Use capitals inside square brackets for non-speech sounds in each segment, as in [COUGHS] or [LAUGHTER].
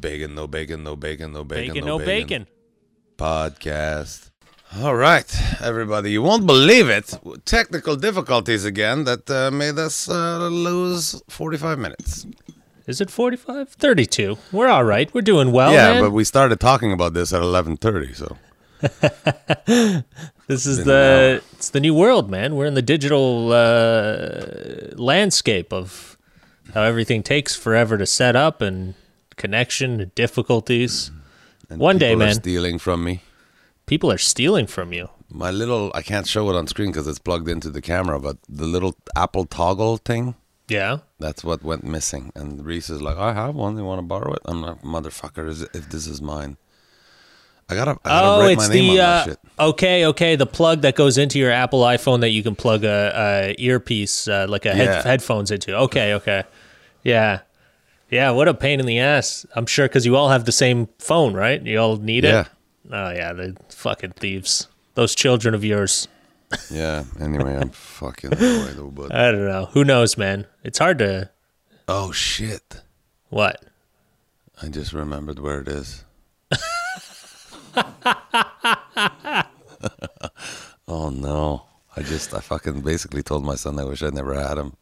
bacon, no bacon, no bacon, no bacon, Bacon, no bacon. podcast. All right, everybody, you won't believe it. Technical difficulties again that uh, made us uh, lose 45 minutes. Is it 45? 32. We're all right. We're doing well, yeah, man. but we started talking about this at 11:30, so [LAUGHS] this is the it's the new world, man. We're in the digital uh, landscape of how everything takes forever to set up and connection difficulties. and One day, are man. stealing from me. People are stealing from you. My little I can't show it on screen because it's plugged into the camera, but the little Apple toggle thing, Yeah. that's what went missing. And Reese is like, "I have one. You want to borrow it?" I'm like, "Motherfucker, is it, if this is mine." I gotta, I gotta Oh, write it's my name the on uh, shit. okay, okay, the plug that goes into your Apple iPhone that you can plug a, a earpiece uh, like a head, headphones into. Okay, okay, yeah, yeah. What a pain in the ass. I'm sure because you all have the same phone, right? You all need Yeah. it. Oh yeah, the fucking thieves. Those children of yours. Yeah. Anyway, I'm [LAUGHS] fucking annoyed, but I don't know. Who knows, man? It's hard to oh shit! what. I just remembered where it is. [LAUGHS] [LAUGHS] oh no! I just I fucking basically told my son I wish I never had him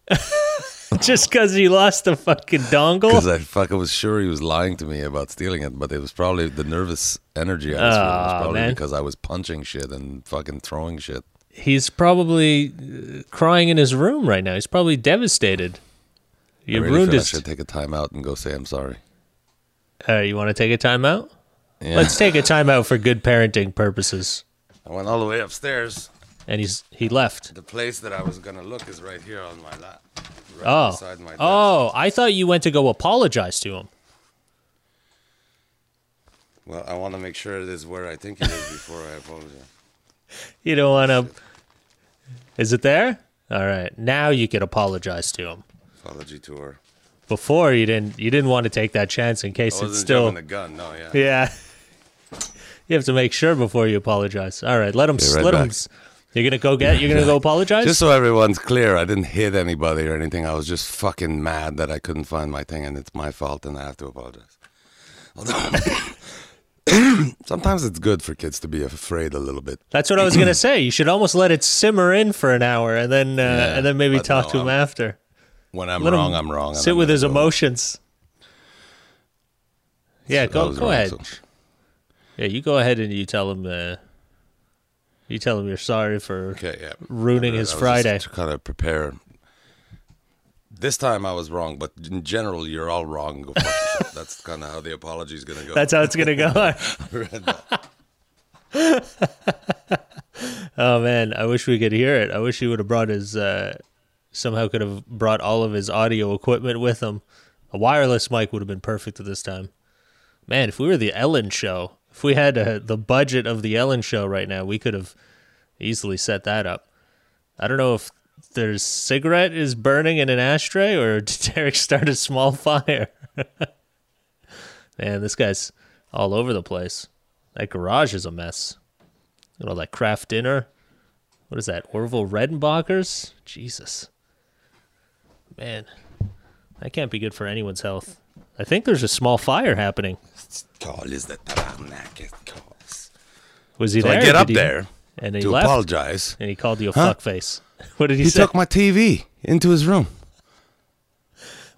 [LAUGHS] Just because he lost the fucking dongle. because I fucking was sure he was lying to me about stealing it, but it was probably the nervous energy I was feeling was probably man. because I was punching shit and fucking throwing shit. He's probably uh, crying in his room right now. He's probably devastated. You I really ruined feel I should take a time out and go say I'm sorry. Uh, you want to take a timeout? Yeah. Let's take a timeout for good parenting purposes. I went all the way upstairs. And he's he left. The place that I was gonna look is right here on my lap. Right Oh, beside my desk. oh! I thought you went to go apologize to him. Well, I want to make sure it is where I think it is before I apologize. [LAUGHS] You don't want to. Is it there? All right. Now you can apologize to him. Apology to her. Before you didn't. You didn't want to take that chance in I case wasn't it's still. jumping the gun. No, yeah. Yeah. [LAUGHS] You have to make sure before you apologize. All right. Let him. Okay, right let him. You're gonna go get. You're gonna go apologize. Just so everyone's clear, I didn't hit anybody or anything. I was just fucking mad that I couldn't find my thing, and it's my fault, and I have to apologize. Although, sometimes it's good for kids to be afraid a little bit. That's what I was gonna say. You should almost let it simmer in for an hour, and then uh, Yeah, and then maybe talk no, to him I'm- after. When I'm Let wrong, I'm wrong. Sit I'm with his go- emotions. Yeah, I go go wrong, ahead. so- Yeah, you go ahead and you tell him. Uh, you tell him you're sorry for. Okay, yeah. Ruining his Friday. Just to kind of prepare. This time I was wrong, but in general, you're all wrong. Go. [LAUGHS] That's kind of how the apology is going to go. That's how it's gonna go. [LAUGHS] Read that. [LAUGHS] oh man, I wish we could hear it. I wish he would have brought his. Uh, somehow could have brought all of his audio equipment with him. A wireless mic would have been perfect at this time. Man, if we were the Ellen Show, if we had uh, the budget of the Ellen Show right now, we could have easily set that up. I don't know if there's cigarette is burning in an ashtray or [LAUGHS] did Derek start a small fire. [LAUGHS] Man, this guy's all over the place. That garage is a mess. Got all that craft dinner. What is that? Orville Redenbacher's? Jesus. Man, that can't be good for anyone's health. I think there's a small fire happening. Call is the tabarnak, calls. Was he So there? I get up he- there and he to left, apologize. and he called you a Huh? fuckface. [LAUGHS] What did he, He say? He took my TV into his room.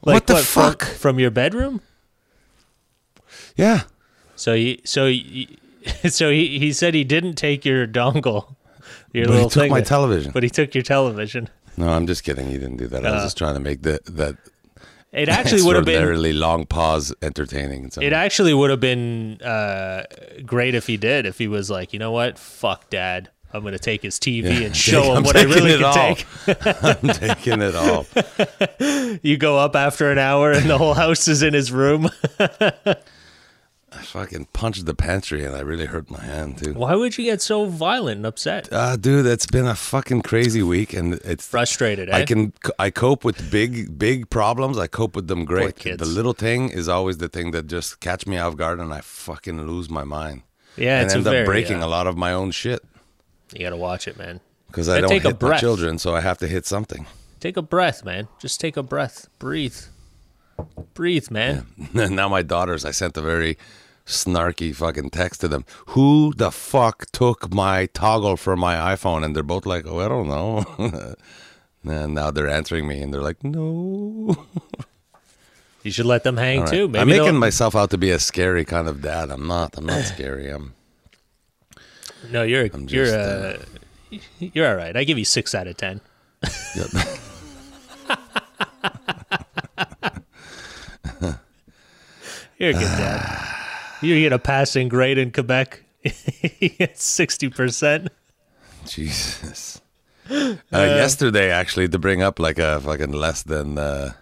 Like what the from- fuck? from your bedroom? Yeah. So he, so he, [LAUGHS] so he, he said he didn't take your dongle, [LAUGHS] your But he took thing, my that- television. but he took your television. No, I'm just kidding. He didn't do that. I was Uh, just trying to make the, that It actually would have been extraordinarily long pause entertaining. It actually would have been uh, great if he did. If he was like, you know what, fuck dad, I'm gonna take his TV Yeah, and [LAUGHS] show him I'm what I really can all. take. [LAUGHS] I'm taking it all. [LAUGHS] You go up after an hour and the whole house is in his room. Fucking punched the pantry and I really hurt my hand too. Why would you get so violent and upset? Uh, dude, it's been a fucking crazy week, and it's Frustrated, eh? I can I cope with big big problems. I cope with them great. The little thing is always the thing that just catch me off guard, and I fucking lose my mind yeah, and it's end up very, breaking uh, a lot of my own shit You gotta watch it, man. because I don't take hit my children, so I have to hit something. Take a breath, man. Just take a breath. Breathe. Breathe, man. [LAUGHS] now my daughters, I sent a very snarky fucking text to them. Who the fuck took my toggle from my iPhone? And they're both like, oh, I don't know. [LAUGHS] and now they're answering me and they're like, no. [LAUGHS] You should let them hang right. too. Maybe I'm they'll- making myself out to be a scary kind of dad. I'm not. I'm not scary. I'm. No, you're I'm you're just, uh, you're all right. I give you six out of ten. [LAUGHS] You're a good dad. [SIGHS] [SIGHS] [SIGHS] You get a passing grade in Quebec. [LAUGHS] Sixty percent. Jesus. [LAUGHS] Uh, yesterday, actually, to bring up like a fucking less than uh,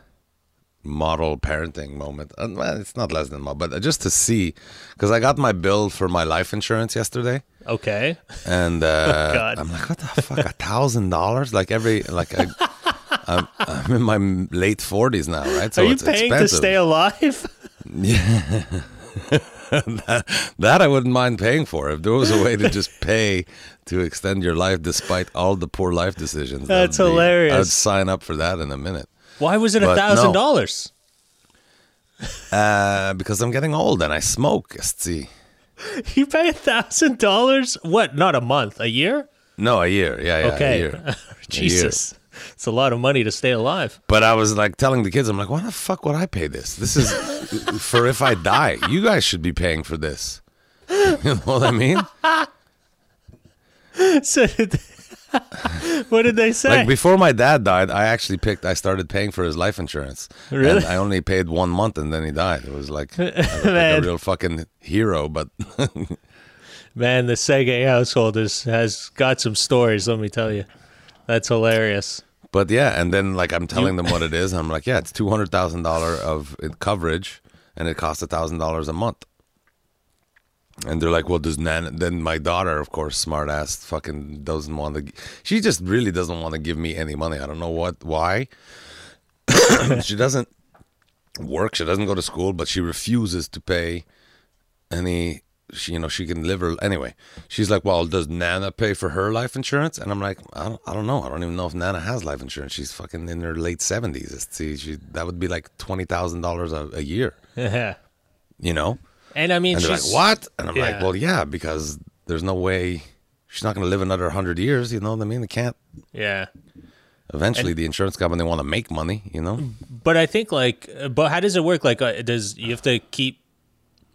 model parenting moment. Uh, well, it's not less than model, but just to see, because I got my bill for my life insurance yesterday, Okay. and [LAUGHS] uh, God. I'm like, what the fuck, a thousand dollars? Like every like I, I'm, I'm in my late forties now, right? So Are you it's paying expensive. to stay alive? That, [LAUGHS] that I wouldn't mind paying for if there was a way to [LAUGHS] just pay to extend your life despite all the poor life decisions. That's be- hilarious. I'd sign up for that in a minute Why was it a thousand dollars? [LAUGHS] uh, because I'm getting old and I smoke. See, You pay a thousand dollars? What? Not a month? A year? no, a year. Yeah, yeah, a okay. year. Jesus, it's a lot of money to stay alive. But I was like telling the kids, I'm like, why the fuck would I pay this? This is [LAUGHS] for if I die. You guys should be paying for this. [LAUGHS] You know what I mean? [LAUGHS] So did- what did they say? Like before my dad died, I actually picked. I started paying for his life insurance. Really? And I only paid one month, and then he died. It was like, looked like a real fucking hero. But Man, the Sega household is, has got some stories. Let me tell you, that's hilarious. But yeah, and then like I'm telling them what it is. And I'm like, yeah, it's two hundred thousand dollar of uh, coverage, and it costs a thousand dollars a month. And they're like, well, does Nan? Then my daughter, of course, smart ass, fucking doesn't want to. She just really doesn't want to give me any money. I don't know what, why. [COUGHS] she doesn't work. She doesn't go to school, but she refuses to pay any. She, you know, she can live her anyway. She's like, well, does Nana pay for her life insurance? And I'm like, I don't, I don't know. I don't even know if Nana has life insurance. She's fucking in her late seventies. See, she that would be like twenty thousand dollars a year. Yeah. You know. And I mean, And they're like, she's, what? And I'm Yeah. like, well, yeah, because there's no way she's not going to live another 100 years. You know what I mean? They can't. Yeah. Eventually, the insurance company want to make money, you know? But I think like, but how does it work? Like, uh, does you have to keep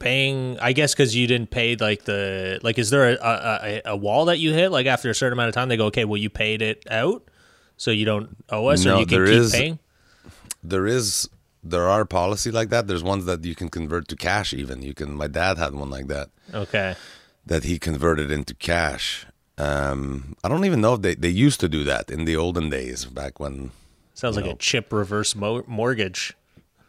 paying? I guess because you didn't pay like the like. Is there a, a a wall that you hit? Like after a certain amount of time, they go, okay, well, you paid it out, so you don't owe us, No, or you can there keep is- paying. There is, there are policy like that. There's ones that you can convert to cash even. You can, my dad had one like that, Okay. that he converted into cash. Um, I don't even know if they, they used to do that in the olden days back when, Sounds like No. a chip reverse mo- mortgage.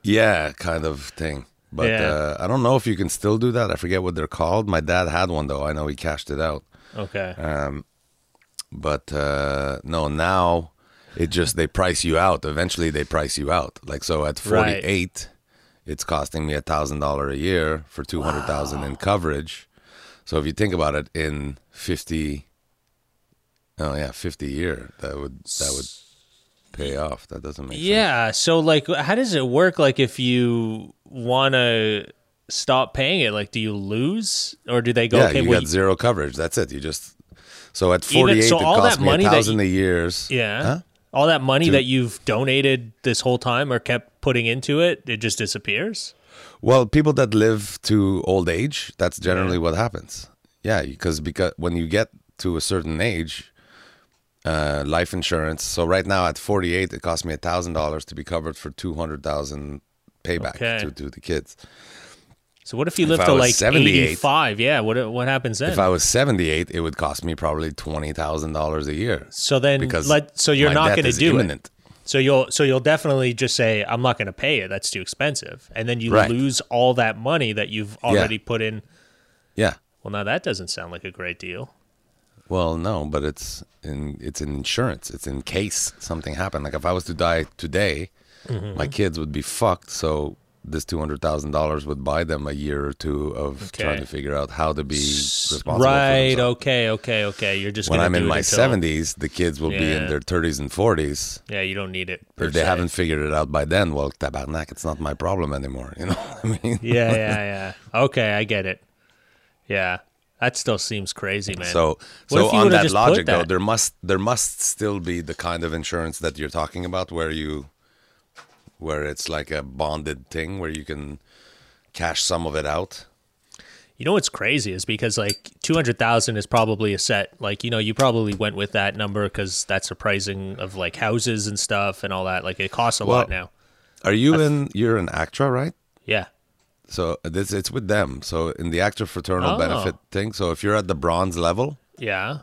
yeah, kind of thing. But Yeah. uh, I don't know if you can still do that. I forget what they're called. My dad had one though. I know he cashed it out. Okay. Um, but uh, no, now it just they price you out. Eventually, they price you out. Like so, at forty eight, Right. it's costing me a thousand dollar a year for two hundred thousand in coverage. So if you think about it, in fifty, oh yeah, fifty year, that would that would pay off. That doesn't make sense. Yeah. So like, how does it work? Like, if you want to stop paying it, like, do you lose, or do they go? Yeah, okay, you well, got zero coverage. That's it. You just so at Even- forty eight, so it all costs that me money a that thousand you- a years. Yeah. Huh? All that money To- that you've donated this whole time or kept putting into it, it just disappears. Well, people that live to old age, that's generally what happens. Yeah, because because when you get to a certain age, uh, life insurance. So right now at 48, it cost me a thousand dollars to be covered for 200,000 payback Okay. to, to the kids. So what if you If live I to like 78 eighty-five? Yeah. What what happens then? If I was 78, it would cost me probably twenty thousand dollars a year so then, because let so you're not going to do imminent. it. So you'll so you'll definitely just say I'm not going to pay it. That's too expensive, and then you Right. lose all that money that you've already put in. Yeah. Well, now that doesn't sound like a great deal. Well, no, but it's in it's in insurance. It's in case something happened. Like if I was to die today, Mm-hmm. my kids would be fucked. So this two hundred thousand dollars would buy them a year or two of Okay. trying to figure out how to be responsible. right. Okay. Okay. Okay. You're just When I'm in my seventies, the kids will be in their thirties and forties. Yeah, you don't need it. If they haven't figured it out by then, well, tabarnak, it's not my problem anymore. [LAUGHS] You know what I mean? Yeah. Yeah. Yeah. Okay, I get it. Yeah, that still seems crazy, man. So, so on that logic, though, there must there must still be the kind of insurance that you're talking about, where you, where it's like a bonded thing, where you can cash some of it out. You know what's crazy is because like two hundred thousand is probably a set. Like you know, you probably went with that number because that's the pricing of like houses and stuff and all that. Like it costs a lot now. Are you in? You're an ACTRA, right? Yeah. So this it's with them. So in the ACTRA fraternal Oh. benefit thing. So if you're at the bronze level, Yeah.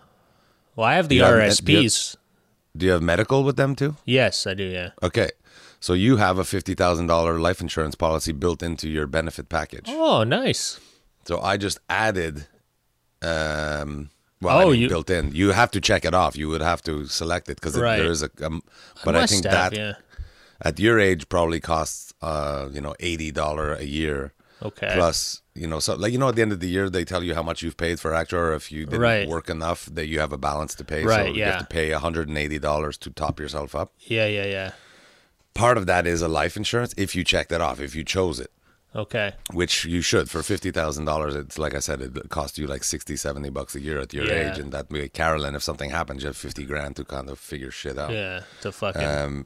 Well, I have the You have- do you have- RSPs. do you have medical with them too? Yes, I do. Yeah. Okay. So you have a fifty thousand dollar life insurance policy built into your benefit package. Oh, nice. So I just added, um, well, I Oh, mean, you- built in. You have to check it off. You would have to select it because Right. there is a. Um, but I Must think have, that yeah. At your age probably costs, uh, you know, eighty dollar a year Okay. plus. You know, so like you know, at the end of the year, they tell you how much you've paid for ACTRA, or if you didn't Right. work enough, that you have a balance to pay. Right. so Right, you have to pay hundred and eighty dollars to top yourself up. Yeah. Yeah. Yeah. Part of that is a life insurance if you check that off, if you chose it. Okay. which you should for $50,000 it's like I said it costs you like 60 70 bucks a year at your Yeah. age and that way Carolyn if something happens you have 50 grand to kind of figure shit out Yeah. To fucking. um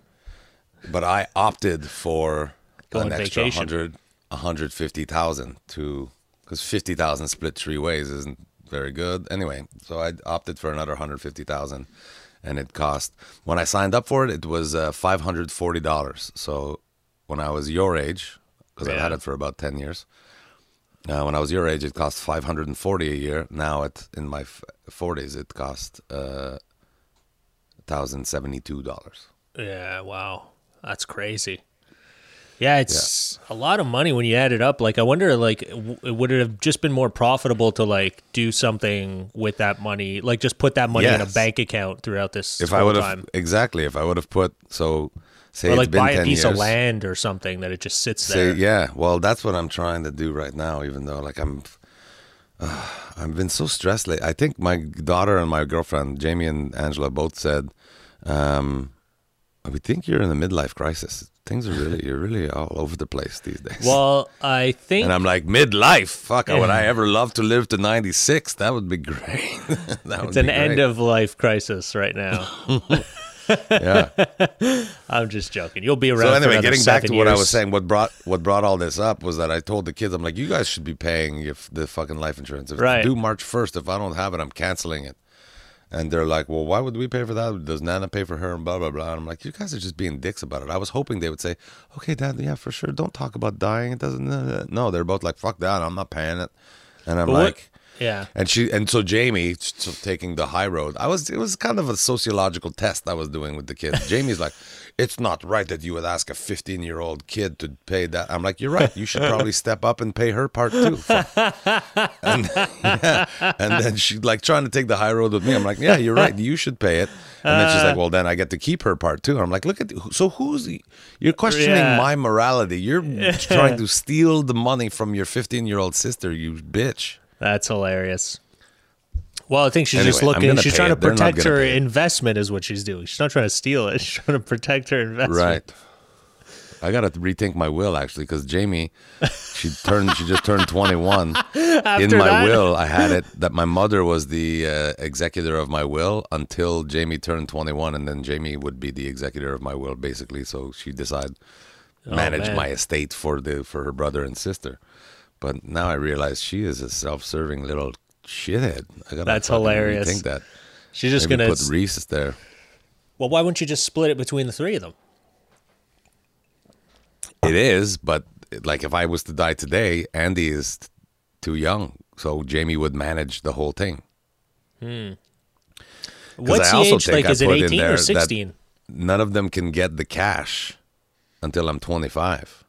but I opted for Go an extra vacation. 100 150,000 to cuz 50,000 split three ways isn't very good anyway so I opted for another 150,000 and it cost when I signed up for it it was uh, $540 so when I was your age because I've had it for about 10 years uh, when I was your age, it cost 540 a year. Now, at in my f- 40s, it cost uh, $1,072. Yeah, wow. That's crazy. Yeah, it's a lot of money when you add it up. Like, I wonder, like, w- would it have just been more profitable to like do something with that money, like just put that money in a bank account throughout this If I would have exactly, if I would have put so say or it's like been buy 10 a piece years, of land or something that it just sits Say, there. yeah, well, that's what I'm trying to do right now. Even though, like, I'm, uh, [SIGHS] I've been so stressed. Lately. I think my daughter and my girlfriend, Jamie and Angela, both said, um, "We think you're in a midlife crisis. Things are really, you're really all over the place these days." Well, I think and I'm like, midlife? Fuck, would I [LAUGHS] ever love to live to 96? That would be great. [LAUGHS] that would it's an be end of life crisis right now. [LAUGHS] yeah. I'm just joking. You'll be around. So anyway, getting back to seven what I was saying, what brought what brought all this up was that I told the kids, I'm like, you guys should be paying if the fucking life insurance. If Right. due March first, if I don't have it, I'm canceling it. And they're like, well, why would we pay for that? Does Nana pay for her? And blah blah blah. And I'm like, you guys are just being dicks about it. I was hoping they would say, okay, Dad, yeah, for sure. Don't talk about dying. It doesn't. uh, No, they're both like, fuck that. I'm not paying it. And I'm But what- like. Yeah. And she and so Jamie so taking the high road. I was it was kind of a sociological test I was doing with the kids. Jamie's like, it's not right that you would ask a 15 year old kid to pay that. I'm like, you're right. You should probably [LAUGHS] step up and pay her part too. [LAUGHS] and, yeah. and then she's like trying to take the high road with me. I'm like, yeah, you're right. You should pay it. And then she's like, well, then I get to keep her part too. I'm like, look at so who's the, you're questioning Yeah. my morality. You're [LAUGHS] trying to steal the money from your 15 year old sister. You bitch. That's hilarious. Well, I think she's Anyway, just looking. She's trying to it. They're protect her investment, is what she's doing. She's not trying to steal it. [LAUGHS] She's trying to protect her investment. Right. I gotta rethink my will actually because Jamie, she turned, she just turned twenty one. [LAUGHS] In my that? will, I had it that my mother was the uh, executor of my will until Jamie turned twenty one, and then Jamie would be the executor of my will, basically. So she decided manage Oh, my estate for the for her brother and sister. But now I realize she is a self serving little shithead. I gotta That's hilarious. Rethink that. She's just Maybe gonna. put Reese there. well, why wouldn't you just split it between the three of them? It is, but like if I was to die today, Andy is too young, so Jamie would manage the whole thing. Hmm. What's I the age? Like, I is it eighteen or sixteen? None of them can get the cash until I'm 25.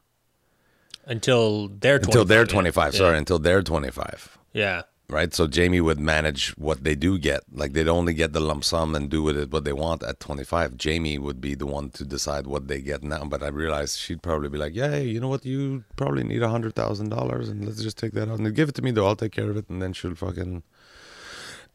Until they're 25, Until they're 25. Yeah. Sorry, until they're 25. Yeah. Right? So Jamie would manage what they do get. Like they'd only get the lump sum and do with it what they want at 25. Jamie would be the one to decide what they get now. But I realized she'd probably be like, yeah, hey, you know what? You probably need a hundred thousand dollars, and let's just take that out and give it to me. Though I'll take care of it, and then she'll fucking.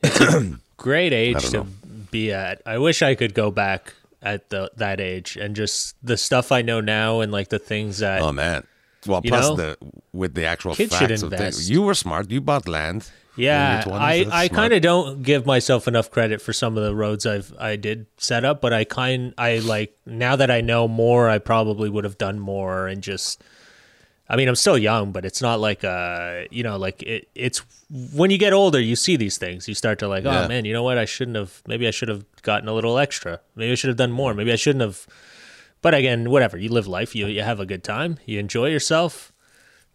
[COUGHS] Great age to know. be at. I wish I could go back at the that age and just the stuff I know now and like the things that Oh man. Well, plus know? the with the actual Kids should facts of things. You were smart. You bought land. Yeah, in your 20s, I, I kind of don't give myself enough credit for some of the roads I've I did set up, but I kind I like now that I know more, I probably would have done more and just. I mean, I'm still young, but it's not like uh, you know, like it. It's when you get older, you see these things. You start to like, Yeah. oh man, you know what? I shouldn't have. Maybe I should have gotten a little extra. Maybe I should have done more. Maybe I shouldn't have. But again, whatever. You live life. You you have a good time. You enjoy yourself.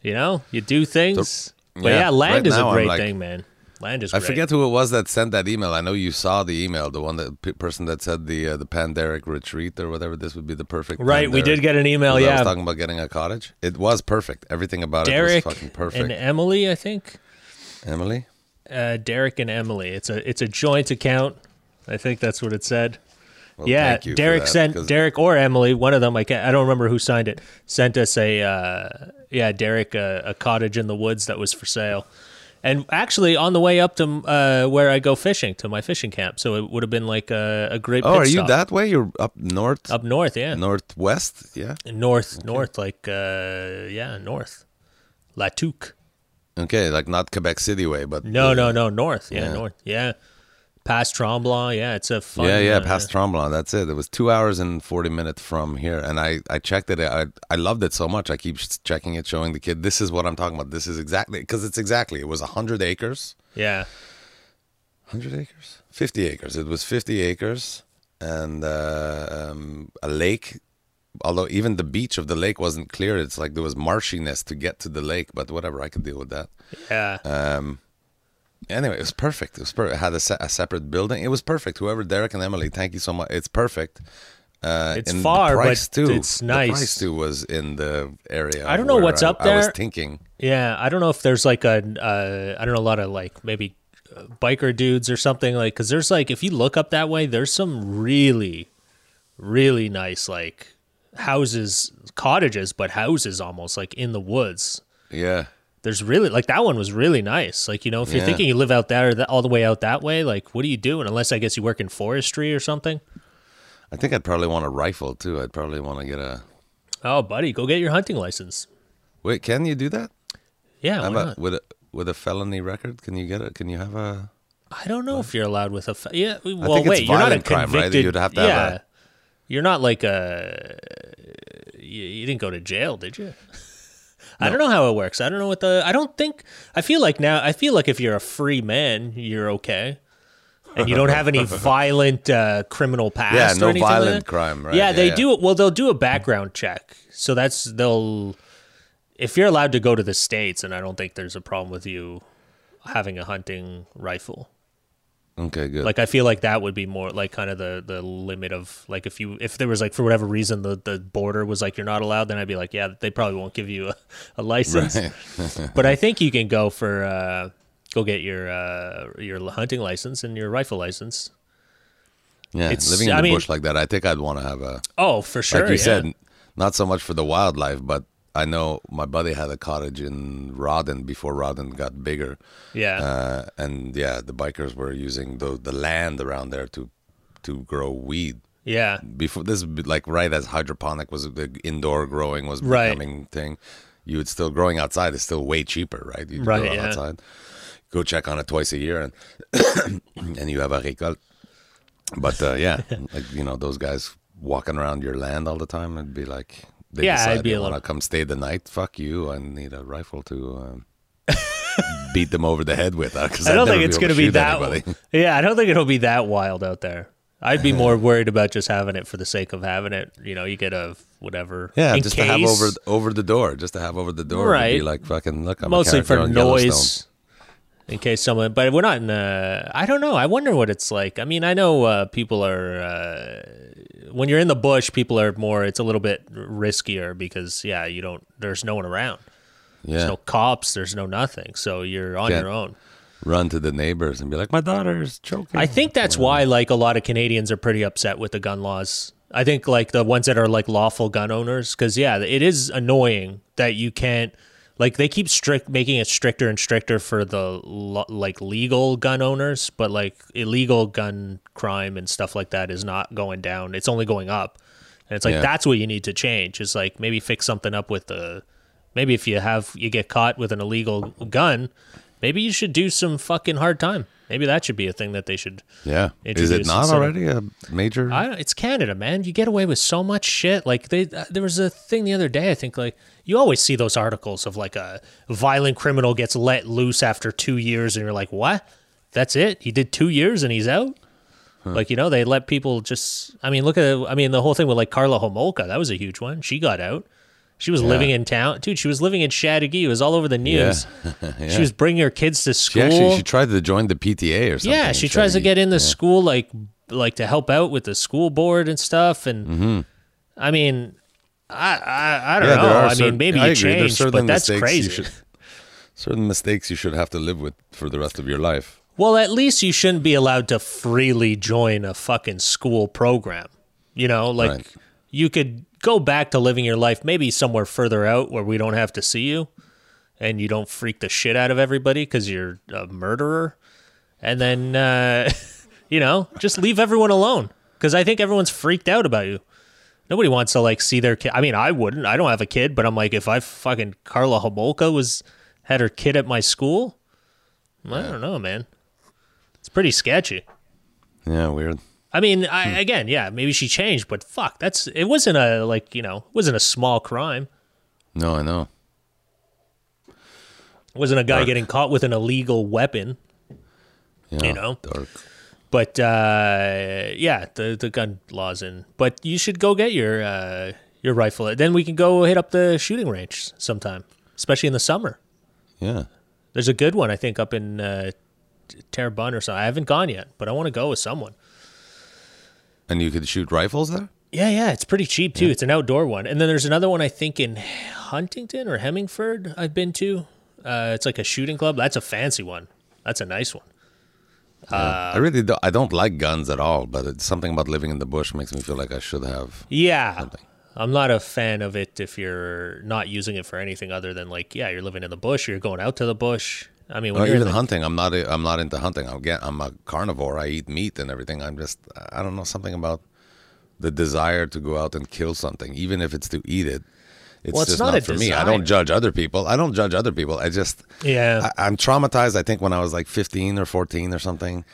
You know, you do things. But yeah, yeah, land right is now a great like- thing, man. Land is. I forget who it was that sent that email. I know you saw the email, the one that p- person that said the uh, the Panderic retreat or whatever. This would be the perfect. Right, we did get an email. Because I Yeah, was talking about getting a cottage. It was perfect. Everything about Derek it was fucking perfect. and Emily, I think. Emily, Uh, Derek and Emily. It's a it's a joint account. I think that's what it said. Well, yeah, thank you for Derek that, sent Derek or Emily, one of them. I can't, I don't remember who signed it. Sent us a uh, yeah, Derek a, a cottage in the woods that was for sale, and actually on the way up to uh, where I go fishing to my fishing camp. So it would have been like a, a great. Oh, are you stop. that way? You're up north, up north? Yeah, northwest. Yeah. north, north, like uh, yeah, north, La Tuque. Okay, like not Quebec City way, but No, uh, no, no, north. Yeah, yeah. north. Yeah, past Tremblant. Yeah, it's a fun. yeah, yeah, uh, past Tremblant. That's it. It was two hours and forty minutes from here, and I I checked it. I I loved it so much. I keep checking it, showing the kid. This is what I'm talking about. This is exactly because it's exactly. It was hundred acres. Yeah, Hundred acres, fifty acres. It was fifty acres, and uh, um, a lake. Although even the beach of the lake wasn't clear, it's like there was marshiness to get to the lake. But whatever, I could deal with that. yeah. Um, anyway, it was perfect. It was per- it had a, se- a separate building. It was perfect. Whoever Derek and Emily, thank you so much. It's perfect. Uh, It's far, the but too. it's The nice. price too was in the area. I don't know what's I- up there. I was thinking. Yeah, I don't know if there's like a, uh, I don't know, a lot of like maybe biker dudes or something like, because there's like, if you look up that way, there's some really, really nice like houses, cottages, but houses almost like in the woods. Yeah, There's really like that one was really nice. Like you know, if you're Yeah. thinking you live out there that, all the way out that way, like what are you doing? Unless I guess you work in forestry or something. I think I'd probably want a rifle too. I'd probably want to get a. Oh, buddy, go get your hunting license. Wait, can you do that? Yeah, why about not? with a with a felony record? Can you get it? Can you have a? I don't know if you're allowed with a. Fa- yeah, well, wait, you're not a crime, right? convicted. You'd have to have yeah, a- you're not like a. You, you didn't go to jail, did you? I don't know how it works. I don't know what the. I don't think. I feel like now. I feel like if you're a free man, you're okay, and you don't have any [LAUGHS] violent uh, criminal past. Yeah, or no anything like violent that. crime, right? Yeah, Yeah, they yeah. do. Well, they'll do a background check. So that's they'll. If you're allowed to go to the states, and I don't think there's a problem with you having a hunting rifle. Okay, good. Like I feel like that would be more like kind of the the limit of like if you if there was like for whatever reason the the border was like you're not allowed, then I'd be like, yeah, they probably won't give you a, a license. Right. [LAUGHS] but I think you can go for uh, go get your uh, your hunting license and your rifle license. yeah, it's- living in I the mean- bush like that, I think I'd want to have a. Oh, for sure. like you yeah. said, not so much for the wildlife, but I know my buddy had a cottage in Rawdon before Rawdon got bigger, yeah, uh, and yeah, the bikers were using the the land around there to to grow weed. yeah, Before this, is like right as hydroponic was the indoor growing was Right. becoming thing, you would still growing outside is still way cheaper, right? You Right, grow yeah. outside, go check on it twice a year, and [COUGHS] and you have a récolte. But uh, yeah, [LAUGHS] like you know those guys walking around your land all the time, it'd be like they Yeah, decide I'd be they want to come stay the night. Fuck you! I need a rifle to um, [LAUGHS] beat them over the head with. Because I don't think it's going to be that. Yeah, I don't think it'll be that wild out there. I'd be more worried about just having it for the sake of having it. You know, you get a whatever. Yeah, in just case, to have over over the door, just to have over the door, Right. Be like fucking look. I'm mostly for noise in case someone but we're not in uh i don't know i wonder what it's like i mean i know uh people are uh when you're in the bush people are more it's a little bit riskier because yeah you don't there's no one around Yeah, there's no cops there's no nothing so you're on Yeah. your own run to the neighbors and be like, "My daughter's choking." I think that's why like a lot of Canadians are pretty upset with the gun laws. I think like the ones that are like lawful gun owners cuz yeah, it is annoying that you can't like they keep strict making it stricter and stricter for the like legal gun owners, but like illegal gun crime and stuff like that is not going down. It's only going up. And it's like Yeah. that's what you need to change. Is like maybe fix something up with the maybe if you have you get caught with an illegal gun, maybe you should do some fucking hard time. Maybe that should be a thing that they should Yeah, is it not instead of- already a major? I it's Canada, man. You get away with so much shit. Like they, uh, there was a thing the other day. I think like you always see those articles of like a violent criminal gets let loose after two years, and you're like, what? That's it? He did two years and he's out. Like you know, they let people just. I mean, look at. I mean, the whole thing with like Karla Homolka. That was a huge one. She got out. She was living in town, dude. She was living in Châteauguay. It was all over the news. [LAUGHS] She was bringing her kids to she school. actually she tried to join the PTA or something. Yeah, she tries to get in the school like like to help out with the school board and stuff. And Mm-hmm. I mean, I I, I don't Yeah, know. I mean, maybe I you changed, certain but that's mistakes crazy. You should, certain mistakes you should have to live with for the rest of your life. Well, at least you shouldn't be allowed to freely join a fucking school program. You know, like Right. you could go back to living your life maybe somewhere further out where we don't have to see you and you don't freak the shit out of everybody because you're a murderer. And then, uh, [LAUGHS] you know, just leave everyone alone because I think everyone's freaked out about you. Nobody wants to like see their kid. I mean, I wouldn't. I don't have a kid, but I'm like, if I fucking Karla Homolka was had her kid at my school, I don't know, man. It's pretty sketchy. Yeah, weird. I mean, I, again, yeah, maybe she changed, but fuck, that's it wasn't a like you know, it wasn't a small crime. No, I know. It wasn't a guy Dark. getting caught with an illegal weapon. Yeah, You know? dark. But uh, yeah, the the gun laws in. But you should go get your uh, your rifle. Then we can go hit up the shooting range sometime, especially in the summer. Yeah, There's a good one I think up in uh, Terrebonne or something. I haven't gone yet, but I want to go with someone. And you could shoot rifles there. Yeah, yeah, it's pretty cheap too. It's an outdoor one, and then there's another one I think in Huntingdon or Hemingford. I've been to. Uh, it's like a shooting club. That's a fancy one. That's a nice one. Uh, I really don't. I don't like guns at all, but it's something about living in the bush makes me feel like I should have. Yeah, I'm not a fan of it if you're not using it for anything other than like, yeah, you're living in the bush. Or you're going out to the bush. I mean, uh, you're even the- hunting. I'm not. I'm not into hunting. I'm get. I'm a carnivore. I eat meat and everything. I'm just. I don't know something about the desire to go out and kill something, even if it's to eat it. It's Well, it's just not not, a for me. I don't judge other people. I don't judge other people. I just. yeah, I, I'm traumatized. I think when I was like 15 or 14 or something,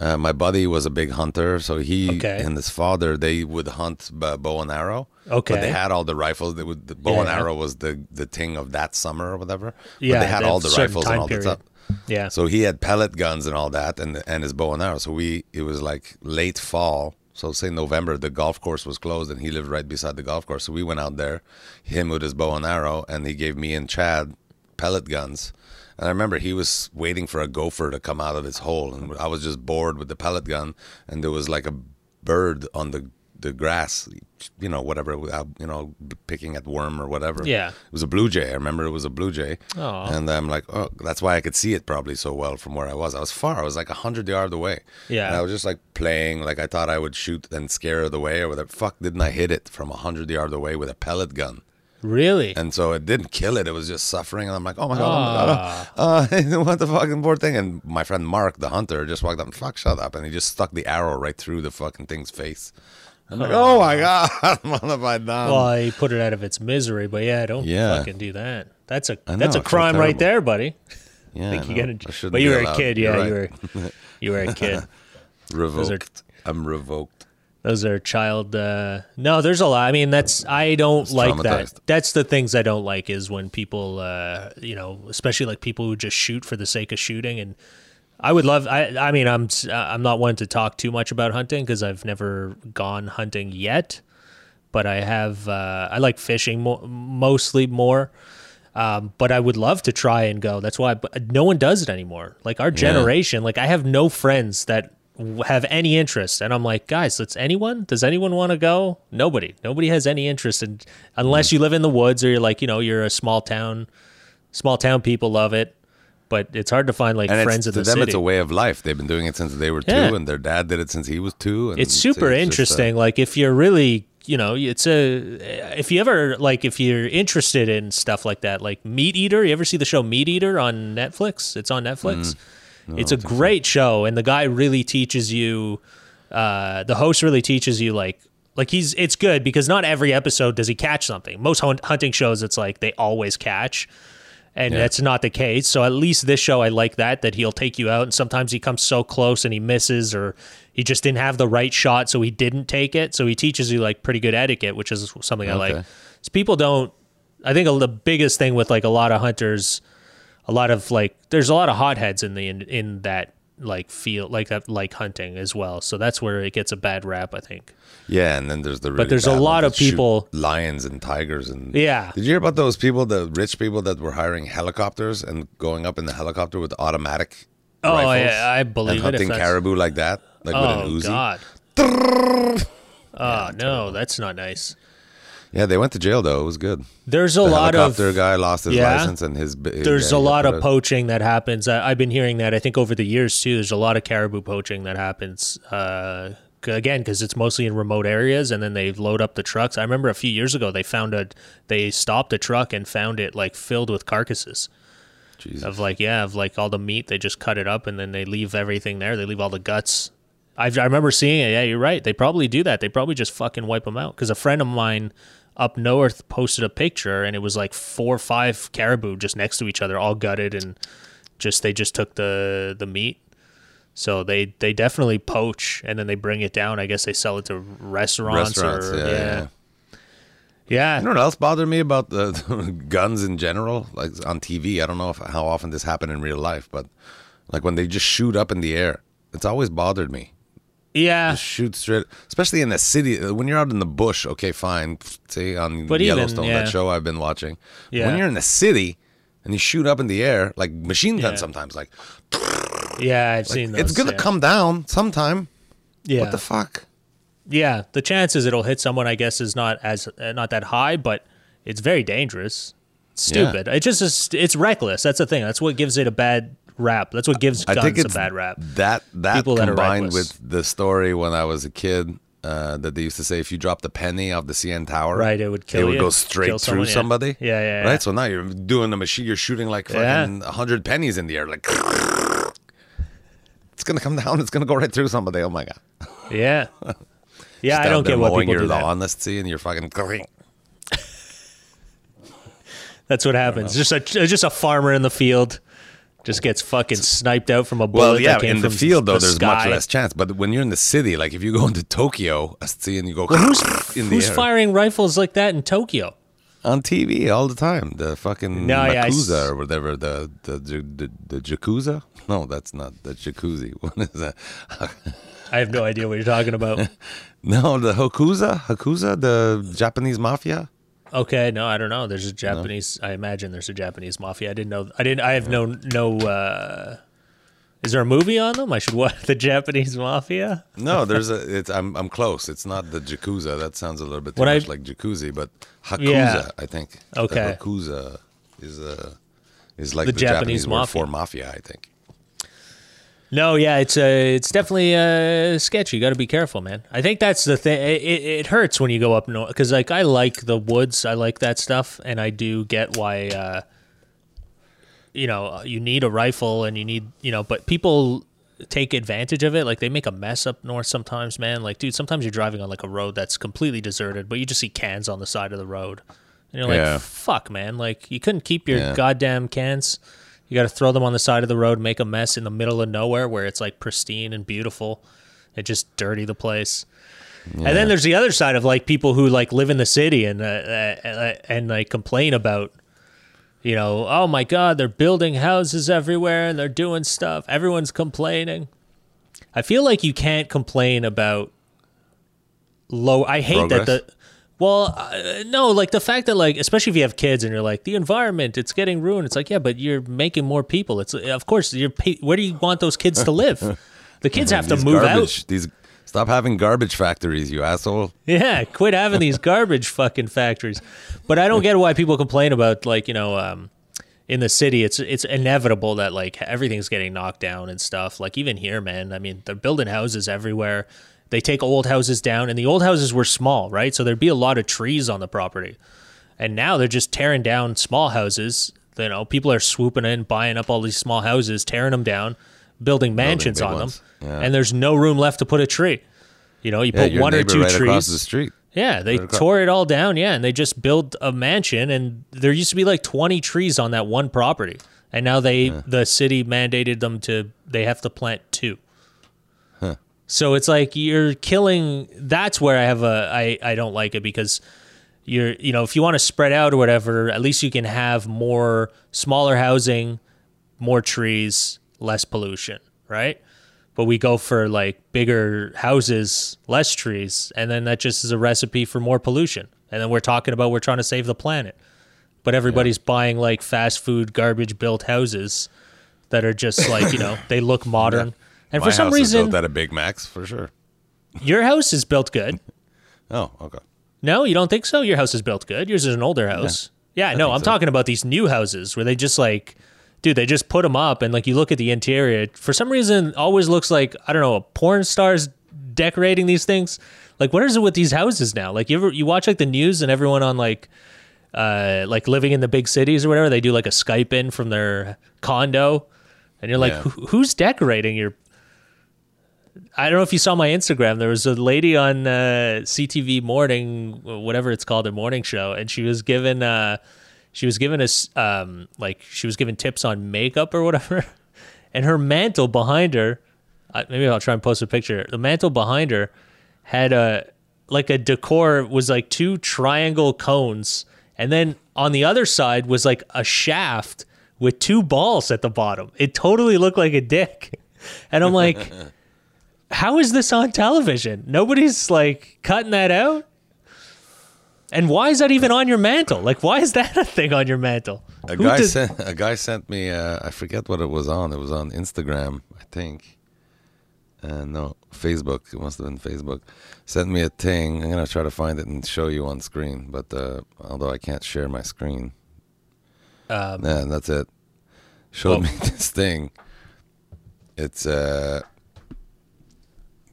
uh, my buddy was a big hunter, so he Okay. and his father they would hunt bow and arrow. Okay. but they had all the rifles. They would the bow Yeah, and arrow was the the thing of that summer or whatever. yeah, but they had all the rifles and all period. that stuff. Yeah, So he had pellet guns and all that, and and his bow and arrow. So we it was like late fall. So say November, the golf course was closed, and he lived right beside the golf course. So we went out there, him with his bow and arrow, and he gave me and Chad pellet guns. And I remember he was waiting for a gopher to come out of his hole, and I was just bored with the pellet gun, and there was like a bird on the the grass, you know, whatever, you know, picking at worm or whatever. Yeah. it was a blue jay. I remember it was a blue jay, Aw. and I'm like, oh, that's why I could see it probably so well from where I was. I was far. I was like hundred yards away. Yeah. and I was just like playing, like I thought I would shoot and scare it away or whatever. Fuck, didn't I hit it from hundred yards away with a pellet gun? Really. And so it didn't kill it. It was just suffering. And I'm like, oh my God, oh my God. [LAUGHS] Uh, [LAUGHS] what the fucking poor thing. And my friend Mark, the hunter, just walked up and fuck, shut up. And he just stuck the arrow right through the fucking thing's face. I'm like, oh my God, what have I done? well, he put it out of its misery, but yeah, don't Yeah. fucking do that. That's a know, that's a crime right there, buddy. [LAUGHS] yeah, think I you gotta, but you were a kid, yeah, you were you were a kid. revoked. I'm revoked. Those are child. Uh, no, there's a lot. I mean, that's I don't like that. That's the things I don't like is when people, uh, you know, especially like people who just shoot for the sake of shooting. And I would love. I I mean, I'm uh, I'm not one to talk too much about hunting because I've never gone hunting yet. But I have. Uh, I like fishing mo- mostly more. Um, but I would love to try and go. That's why. But no one does it anymore. Like our generation. Like I have no friends that have any interest, and I'm like, guys, let's anyone. Does anyone want to go? Nobody. Nobody has any interest in unless mm. you live in the woods or you're like, you know, you're a small town. Small town people love it, but it's hard to find like and friends it's, in to the them, city. it's a way of life. They've been doing it since they were two, and their dad did it since he was two. And it's super a- interesting. like if you're really, you know, it's a if you ever like if you're interested in stuff like that, like Meat Eater. You ever see the show Meat Eater on Netflix? It's on Netflix. Mm. It's a great show, and the guy really teaches you. Uh, the host really teaches you like like he's it's good because not every episode does he catch something. Most hunt- hunting shows, it's like they always catch. And Yeah. that's not the case. So at least this show, I like that that he'll take you out, and sometimes he comes so close and he misses, or he just didn't have the right shot, so he didn't take it. So he teaches you like pretty good etiquette, which is something I like. So people don't. I think the biggest thing with like a lot of hunters, a lot of like, there's a lot of hotheads in the in, in that like field, like that like hunting as well. So that's where it gets a bad rap, I think. Yeah, and then there's the really there's a lot of people- lions and tigers and Yeah. Did you hear about those people, the rich people that were hiring helicopters and going up in the helicopter with automatic Oh, yeah, I believe and hunting that's- caribou like that, like with Oh an Uzi? God. oh no, that's not nice. Yeah, they went to jail though. It was good. There's a The lot of helicopter guy lost his Yeah. license and his. his there's a lot of poaching that happens. I, I've been hearing that. I think over the years too. There's a lot of caribou poaching that happens. Uh, again, because it's mostly in remote areas, and then they load up the trucks. I remember a few years ago they found a they stopped a truck and found it like filled with carcasses Jesus. of like yeah of like all the meat. They just cut it up and then they leave everything there. They leave all the guts. I've, I remember seeing it. Yeah, you're right. They probably do that. They probably just fucking wipe them out. Because a friend of mine up north posted a picture, and it was like four or five caribou just next to each other, all gutted, and just they just took the the meat. So they they definitely poach, and then they bring it down. I guess they sell it to restaurants, Restaurants, or yeah, yeah, yeah. yeah. You know what else bothered me about the, [LAUGHS] guns in general? Like on TV, I don't know if, how often this happened in real life, but like when they just shoot up in the air, it's always bothered me. Yeah. Just shoot straight, especially in the city. When you're out in the bush, okay, fine. Say on But even, Yellowstone, yeah. that show I've been watching. Yeah. When you're in the city and you shoot up in the air, like machine guns Yeah. sometimes, like, Yeah, I've seen those. it's gonna yeah. come down sometime. Yeah. What the fuck? Yeah, the chances it'll hit someone, I guess, is not as uh, not that high, but it's very dangerous. It's Yeah. stupid. It just is, it's reckless. That's the thing. That's what gives it a bad rap. That's what gives I guns think it's a bad rap. That that People combined reckless. with the story when I was a kid uh, that they used to say if you dropped a penny off the CN Tower, Right, it would kill it would you, go straight kill through someone, yeah. somebody. Yeah, yeah, yeah. Right. So now you're doing the machine. You're shooting like fucking a hundred pennies in the air, like. [LAUGHS] It's gonna come down. It's gonna go right through somebody. Oh my god! Yeah, [LAUGHS] yeah. I don't get what people your do. That. lawn. Let's see, and you're fucking. [LAUGHS] That's what happens. Just a just a farmer in the field just gets fucking sniped out from a bullet. Well, yeah, in the field though, the there's sky. much less chance. But when you're in the city, like if you go [LAUGHS] into Tokyo, see, and you go Who's [LAUGHS] the who's air firing rifles like that in Tokyo? on TV all the time, the fucking No, yeah, I Yakuza or whatever, the the the, the, the. No, that's not the jacuzzi. [LAUGHS] What is that? I have no idea what you're talking about. No, the Hokuza, Hakuza, the Japanese mafia. Okay, no, I don't know. There's a Japanese. I imagine there's a Japanese mafia. I didn't know. I didn't. I have no no. uh Is there a movie on them? I should watch [LAUGHS] the Japanese mafia. No, there's a. It's I'm I'm close. It's not the Jakuza. That sounds a little bit too When I- much like jacuzzi, but Hakuza, Yeah. I think. Okay. The Hakuza is a is like The the, Japanese Japanese, word for mafia. I think. No, yeah, it's uh, it's definitely uh, sketchy. You got to be careful, man. I think that's the thing. It, it, it hurts when you go up north because, like, I like the woods. I like that stuff, and I do get why. Uh, you know, you need a rifle, and you need, you know, but people take advantage of it. Like they make a mess up north sometimes, man. Like, dude, sometimes you're driving on like a road that's completely deserted, but you just see cans on the side of the road, and you're like, Yeah. fuck, man. Like you couldn't keep your Yeah. goddamn cans. You got to throw them on the side of the road, make a mess in the middle of nowhere where it's like pristine and beautiful, and just dirty the place. And then there's the other side of like people who like live in the city and uh, uh, uh, and like complain about, you know, oh my god, they're building houses everywhere and they're doing stuff. Everyone's complaining. I feel like you can't complain about low. I hate that the. Well, uh, no, like the fact that like, especially if you have kids and you're like the environment, it's getting ruined. It's like, yeah, but you're making more people. It's of course you're. pay- Where do you want those kids to live? [LAUGHS] The kids [LAUGHS] have to These move out. These stop having garbage factories, you asshole. Yeah, quit having these [LAUGHS] garbage fucking factories. But I don't get why people complain about like you know, um, in the city, it's it's inevitable that like everything's getting knocked down and stuff. Like even here, man. I mean, they're building houses everywhere. They take old houses down, and the old houses were small, right? So there'd be a lot of trees on the property, and now they're just tearing down small houses. You know, people are swooping in, buying up all these small houses, tearing them down, building mansions big on ones. them, Yeah. and there's no room left to put a tree. You know, you Yeah, put one or two right trees. across the street. Yeah, they tore it all down. Yeah, and they just built a mansion, and there used to be like twenty trees on that one property, and now they the city mandated them to they have to plant two. So it's like you're killing. That's where I have a I I don't like it because you're you know if you want to spread out or whatever, at least you can have more smaller housing, more trees, less pollution, right? But we go for like bigger houses, less trees, and then that just is a recipe for more pollution. And then we're talking about we're trying to save the planet, but everybody's buying like fast food, garbage built houses that are just like you know they look modern. And My for some house is reason, built at a Big Max for sure. your house is built good. [LAUGHS] Oh, okay. No, you don't think so? Your house is built good. Yours is an older house. Yeah, no, I'm so. talking about these new houses where they just like, dude, they just put them up and like you look at the interior. For some reason, it always looks like I don't know, a porn stars decorating these things. Like, what is it with these houses now? Like, you ever you watch like the news and everyone on like, uh, like living in the big cities or whatever, they do like a Skype in from their condo, and you're like, Yeah. Who, who's decorating your I don't know if you saw my Instagram. There was a lady on uh, CTV Morning, whatever it's called, a morning show, and she was given, uh, she was given us, um, like she was given tips on makeup or whatever, [LAUGHS] and her mantle behind her, uh, maybe I'll try and post a picture. The mantle behind her had a like a decor was like two triangle cones, and then on the other side was like a shaft with two balls at the bottom. It totally looked like a dick, [LAUGHS] and I'm like [LAUGHS] how is this on television? Nobody's like cutting that out. And why is that even on your mantle? Like, why is that a thing on your mantle? A Who guy did- sent a guy sent me. Uh, I forget what it was on. It was on Instagram, I think. Uh, no, Facebook. It must have been Facebook. Sent me a thing. I'm gonna try to find it and show you on screen. But uh, although I can't share my screen, Um, yeah, that's it. Showed Oh. me [LAUGHS] this thing. It's uh.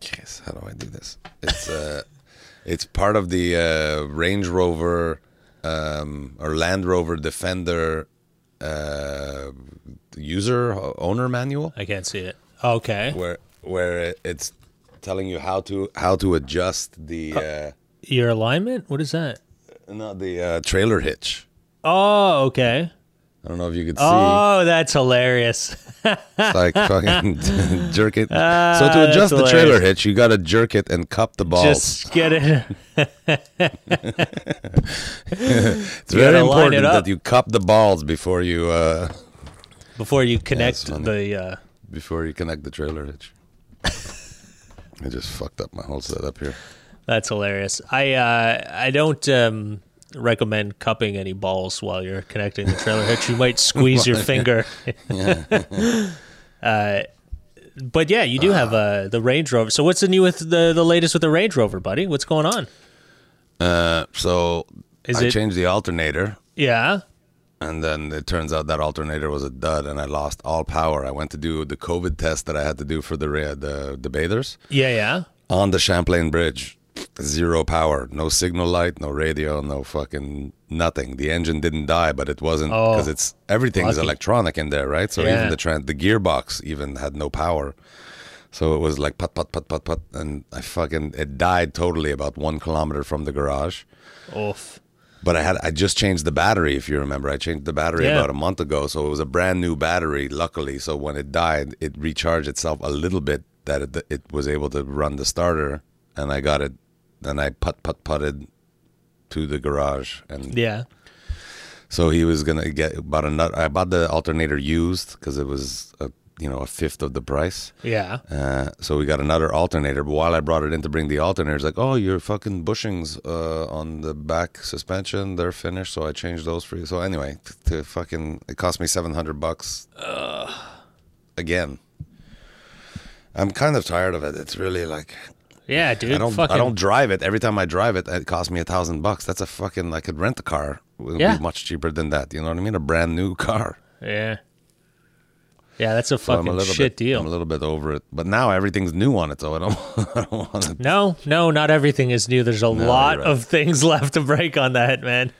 Yes, how do I do this? It's uh, [LAUGHS] it's part of the uh, Range Rover um, or Land Rover Defender uh, user owner manual, I can't see it. Okay. where where it's telling you how to how to adjust the uh, Your alignment? What is that? not the uh, trailer hitch. Oh, okay. I don't know if you could see. Oh, that's hilarious. It's like [LAUGHS] fucking [LAUGHS] jerk it. Ah, so to adjust the trailer hitch, you got to jerk it and cup the balls. Just get it. [LAUGHS] it's you very important it that you cup the balls before you uh, before you connect funny. the. Uh, before you connect the trailer hitch. I just fucked up my whole setup here. that's hilarious. I uh, I don't um, recommend cupping any balls while you're connecting the trailer hitch. You might squeeze your [LAUGHS] finger. [LAUGHS] [LAUGHS] uh, but yeah, you do have uh, the Range Rover. So what's the new with the the latest with the Range Rover, buddy? What's going on? Uh, so Is I it- changed the alternator, Yeah. and then it turns out that alternator was a dud, and I lost all power. I went to do the COVID test that I had to do for the ra- the the bathers Yeah, yeah. on the Champlain Bridge. Zero power, no signal light, no radio, no fucking nothing. The engine didn't die, but it wasn't Oh, because it's everything is lucky. electronic in there, right? So Yeah. even the tran- the gearbox even had no power. So it was like put put put put put, and I fucking it died totally about one kilometer from the garage. Oof. But I had I just changed the battery. If you remember, I changed the battery Yeah. about a month ago, so it was a brand new battery. Luckily, so when it died, it recharged itself a little bit. That it, it was able to run the starter, and I got it. Then I put put putted to the garage, and Yeah. so he was gonna get about another. I bought the alternator used because it was a you know a fifth of the price. Yeah. Uh, so we got another alternator. But while I brought it in to bring the alternator, it's like, oh, your fucking bushings uh, on the back suspension, they're finished. So I changed those for you. So anyway, t- to fucking, it cost me seven hundred bucks. Again, I'm kind of tired of it. It's really like Yeah, dude. I don't, fucking, I don't drive it. Every time I drive it, it costs me a thousand bucks. That's a fucking. I could rent a car. It would Yeah. be much cheaper than that. You know what I mean? A brand new car. Yeah. Yeah, that's a So fucking a shit bit, deal. I'm a little bit over it, but now everything's new on it, so I don't, [LAUGHS] I don't want to. No, no, not everything is new. There's a lot right. of things [LAUGHS] left to break on that, man.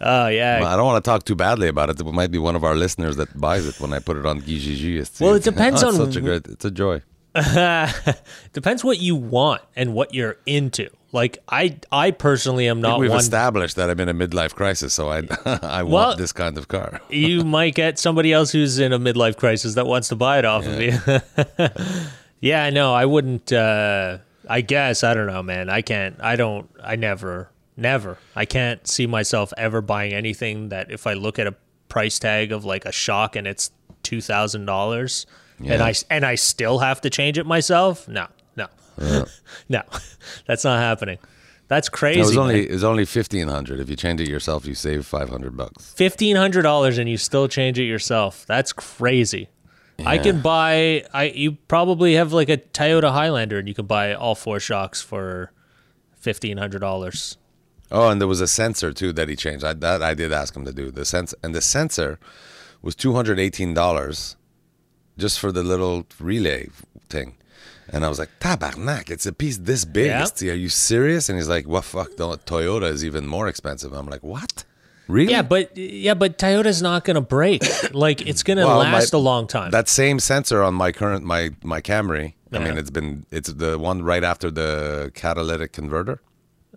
Oh yeah. I don't want to talk too badly about it. It might be one of our listeners that buys it when I put it on Kijiji. Well, it [LAUGHS] depends it's on Such a good, it's a joy. [LAUGHS] Depends what you want and what you're into. Like I, I personally am not We've one. established that I'm in a midlife crisis, so I, [LAUGHS] I Well- want this kind of car. [LAUGHS] you might get somebody else who's in a midlife crisis that wants to buy it off of you. yeah, no, I wouldn't. Uh, I guess I don't know, man. I can't. I don't. I never, never. I can't see myself ever buying anything that if I look at a price tag of like a shock and it's two thousand dollars, and I and I still have to change it myself. No, no, [LAUGHS] no. [LAUGHS] That's not happening. That's crazy. It was man. only it was only fifteen hundred. If you change it yourself, you save five hundred bucks. fifteen hundred dollars and you still change it yourself. That's crazy. I can buy. I you probably have like a Toyota Highlander and you can buy all four shocks for fifteen hundred dollars. Oh, and there was a sensor too that he changed. I, that I did ask him to do the sense, and the sensor was two hundred eighteen dollars just for the little relay thing. And I was like, "Tabarnak! It's a piece this big. Yeah. It's- Are you serious?" And he's like, "What fuck? The Toyota is even more expensive." I'm like, "What? Really?" Yeah, but yeah, but Toyota's not gonna break. [COUGHS] like it's gonna Well, my- last a long time. That same sensor on my current my my Camry. I mean, it's been it's the one right after the catalytic converter.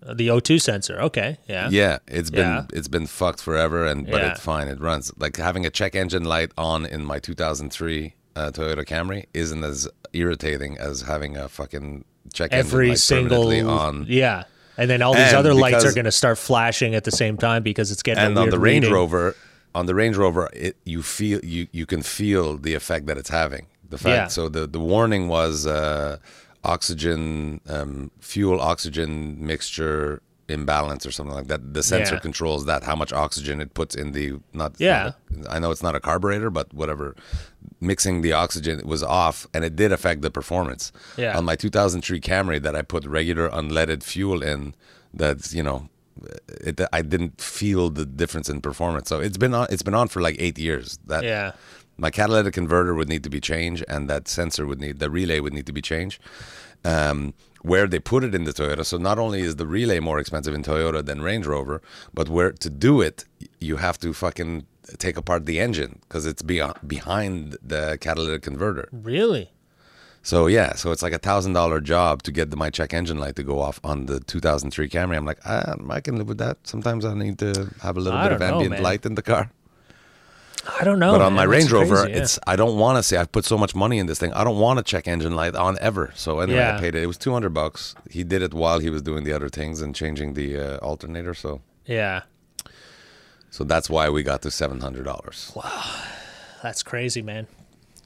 Uh, the O2 sensor. Okay, yeah. Yeah, it's been Yeah. it's been fucked forever, and but Yeah. it's fine. It runs like having a check engine light on in my 2003 uh, Toyota Camry isn't as irritating as having a fucking check engine Every light single on. Yeah. And then all these And other lights are going to start flashing at the same time because it's getting And on the Range reading. Rover, on the Range Rover, it, you feel you you can feel the effect that it's having. The fact. Yeah. So the the warning was uh, oxygen um, fuel oxygen mixture imbalance or something like that. The sensor Yeah. controls that how much oxygen it puts in the not. Yeah. not- I know it's not a carburetor, but whatever. Mixing the oxygen was off, and it did affect the performance. Yeah. On my 2003 Camry that I put regular unleaded fuel in, that's you know it, I didn't feel the difference in performance. So it's been on. It's been on for like eight years. That Yeah. my catalytic converter would need to be changed, and that sensor would need the relay would need to be changed. Um, where they put it in the Toyota, so not only is the relay more expensive in Toyota than Range Rover, but where to do it, you have to fucking take apart the engine because it's beyond, behind the catalytic converter. Really? So yeah, so it's like a thousand dollar job to get the, my check engine light to go off on the 2003 Camry. I'm like, ah, I can live with that. Sometimes I need to have a little I bit of don't know, ambient light in the car. I don't know. but on man. my Range Rover, crazy, yeah. it's I don't want to say I've put so much money in this thing. I don't want to check engine light on ever. So anyway, Yeah. I paid it. It was 200 bucks. He did it while he was doing the other things and changing the uh, alternator. So yeah. so that's why we got to $700. Wow, that's crazy, man.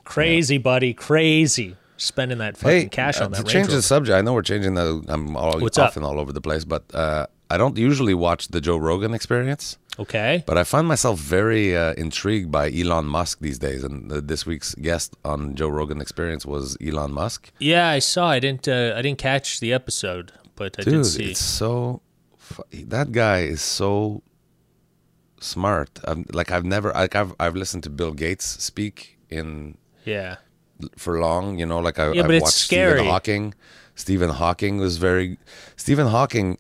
Crazy, buddy. Crazy. Spending that fucking cash uh, on that to Range change Rover. the subject, I know we're changing the. I'm all What's off up? all over the place, but uh, I don't usually watch the Joe Rogan Experience. Okay. But I find myself very uh, intrigued by Elon Musk these days, and uh, this week's guest on Joe Rogan Experience was Elon Musk. Yeah, I saw. I didn't. Uh, I didn't catch the episode, but I did Dude, see. it's so. That guy is so smart. I'm, like I've never, like I've, I've listened to Bill Gates speak in Yeah. for long. You know, like I, Yeah, I've watched scary. Stephen Hawking. Stephen Hawking was very. Stephen Hawking.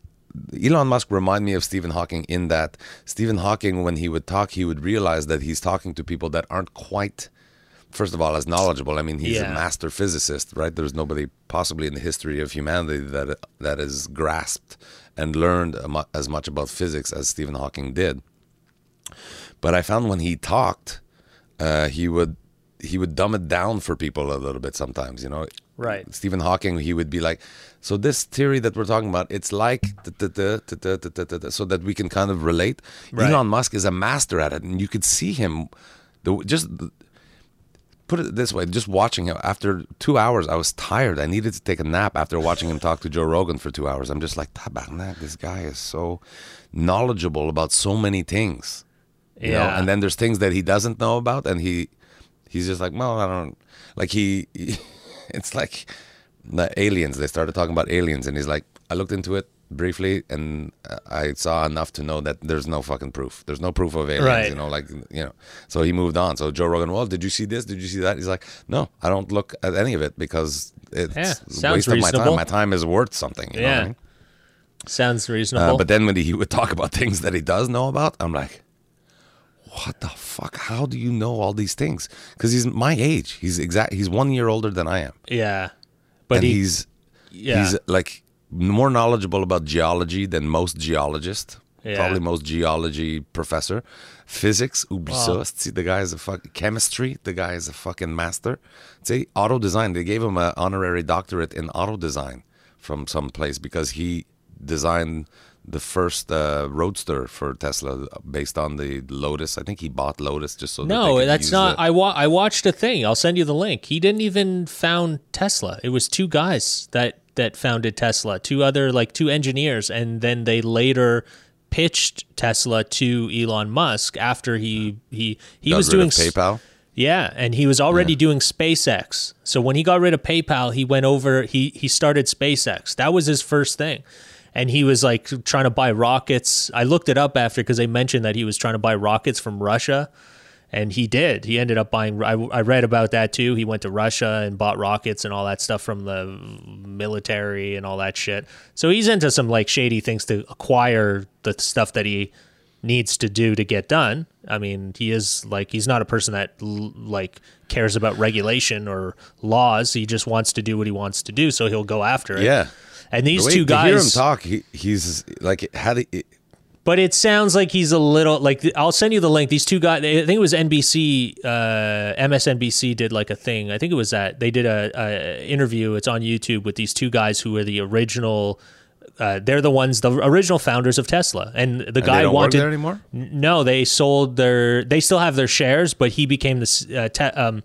Elon Musk remind me of Stephen Hawking in that Stephen Hawking, when he would talk, he would realize that he's talking to people that aren't quite, first of all, as knowledgeable. I mean, he's Yeah. a master physicist, right? There's nobody possibly in the history of humanity that that has grasped and learned as much about physics as Stephen Hawking did. But I found when he talked, uh, he would he would dumb it down for people a little bit sometimes. You know, Right. Stephen Hawking, he would be like, so this theory that we're talking about, it's like so that we can kind of relate. Right. Elon Musk is a master at it, and you could see him. The, just put it this way: just watching him after two hours, I was tired. I needed to take a nap after watching him talk to Joe Rogan for two hours. I'm just like, this guy is so knowledgeable about so many things. You yeah. Know? And then there's things that he doesn't know about, and he he's just like, well, I don't like he, he [LAUGHS] [LAUGHS] it's like the aliens they started talking about aliens and he's like i looked into it briefly, and uh, I saw enough to know that there's no fucking proof. There's no proof of aliens. Right. You know, like you know. So he moved on. So Joe Rogan, well, did you see this? Did you see that? He's like, no, I don't look at any of it because it's Yeah, waste of my time. My time is worth something. You know what I Yeah. mean? Sounds reasonable. Uh, but then when he would talk about [LAUGHS] things that he does know about, I'm like, what the fuck? How do you know all these things? Because he's my age. He's exact. He's one year older than I am, yeah. But and he, he's yeah. he's like more knowledgeable about geology than most geologists. Yeah. Probably most geology professor, physics. Wow. See, the guy is a fuck chemistry. The guy is a fucking master. See, auto design. They gave him an honorary doctorate in auto design from some place because he designed the first uh, roadster for Tesla based on the Lotus. I think he bought Lotus just so. that they no, could that's not. the- I wa- I watched a thing. I'll send you the link. He didn't even found Tesla. It was two guys that that founded Tesla. Two other like two engineers, and then they later pitched Tesla to Elon Musk after he he he got was doing PayPal. Yeah, and he was already doing SpaceX. So when he got rid of PayPal, he went over he he started SpaceX. That was his first thing. And he was like trying to buy rockets. I looked it up after because they mentioned that he was trying to buy rockets from Russia. And he did. He ended up buying. I, I read about that too. He went to Russia and bought rockets and all that stuff from the military and all that shit. So he's into some like shady things to acquire the stuff that he needs to do to get done. I mean, he is like he's not a person that like cares about regulation or laws. He just wants to do what he wants to do, so he'll go after it. Yeah. And these two to hear him talk, he, he's like had he, but it sounds like he's a little like I'll send you the link. These two guys, I think it was NBC, uh, MSNBC did like a thing. I think it was that they did a, a interview. It's on YouTube with these two guys who are the original. Uh, they're the ones, the original founders of Tesla, and the and guy work wanted. there anymore. No, they sold their. They still have their shares, but he became the uh, te- um,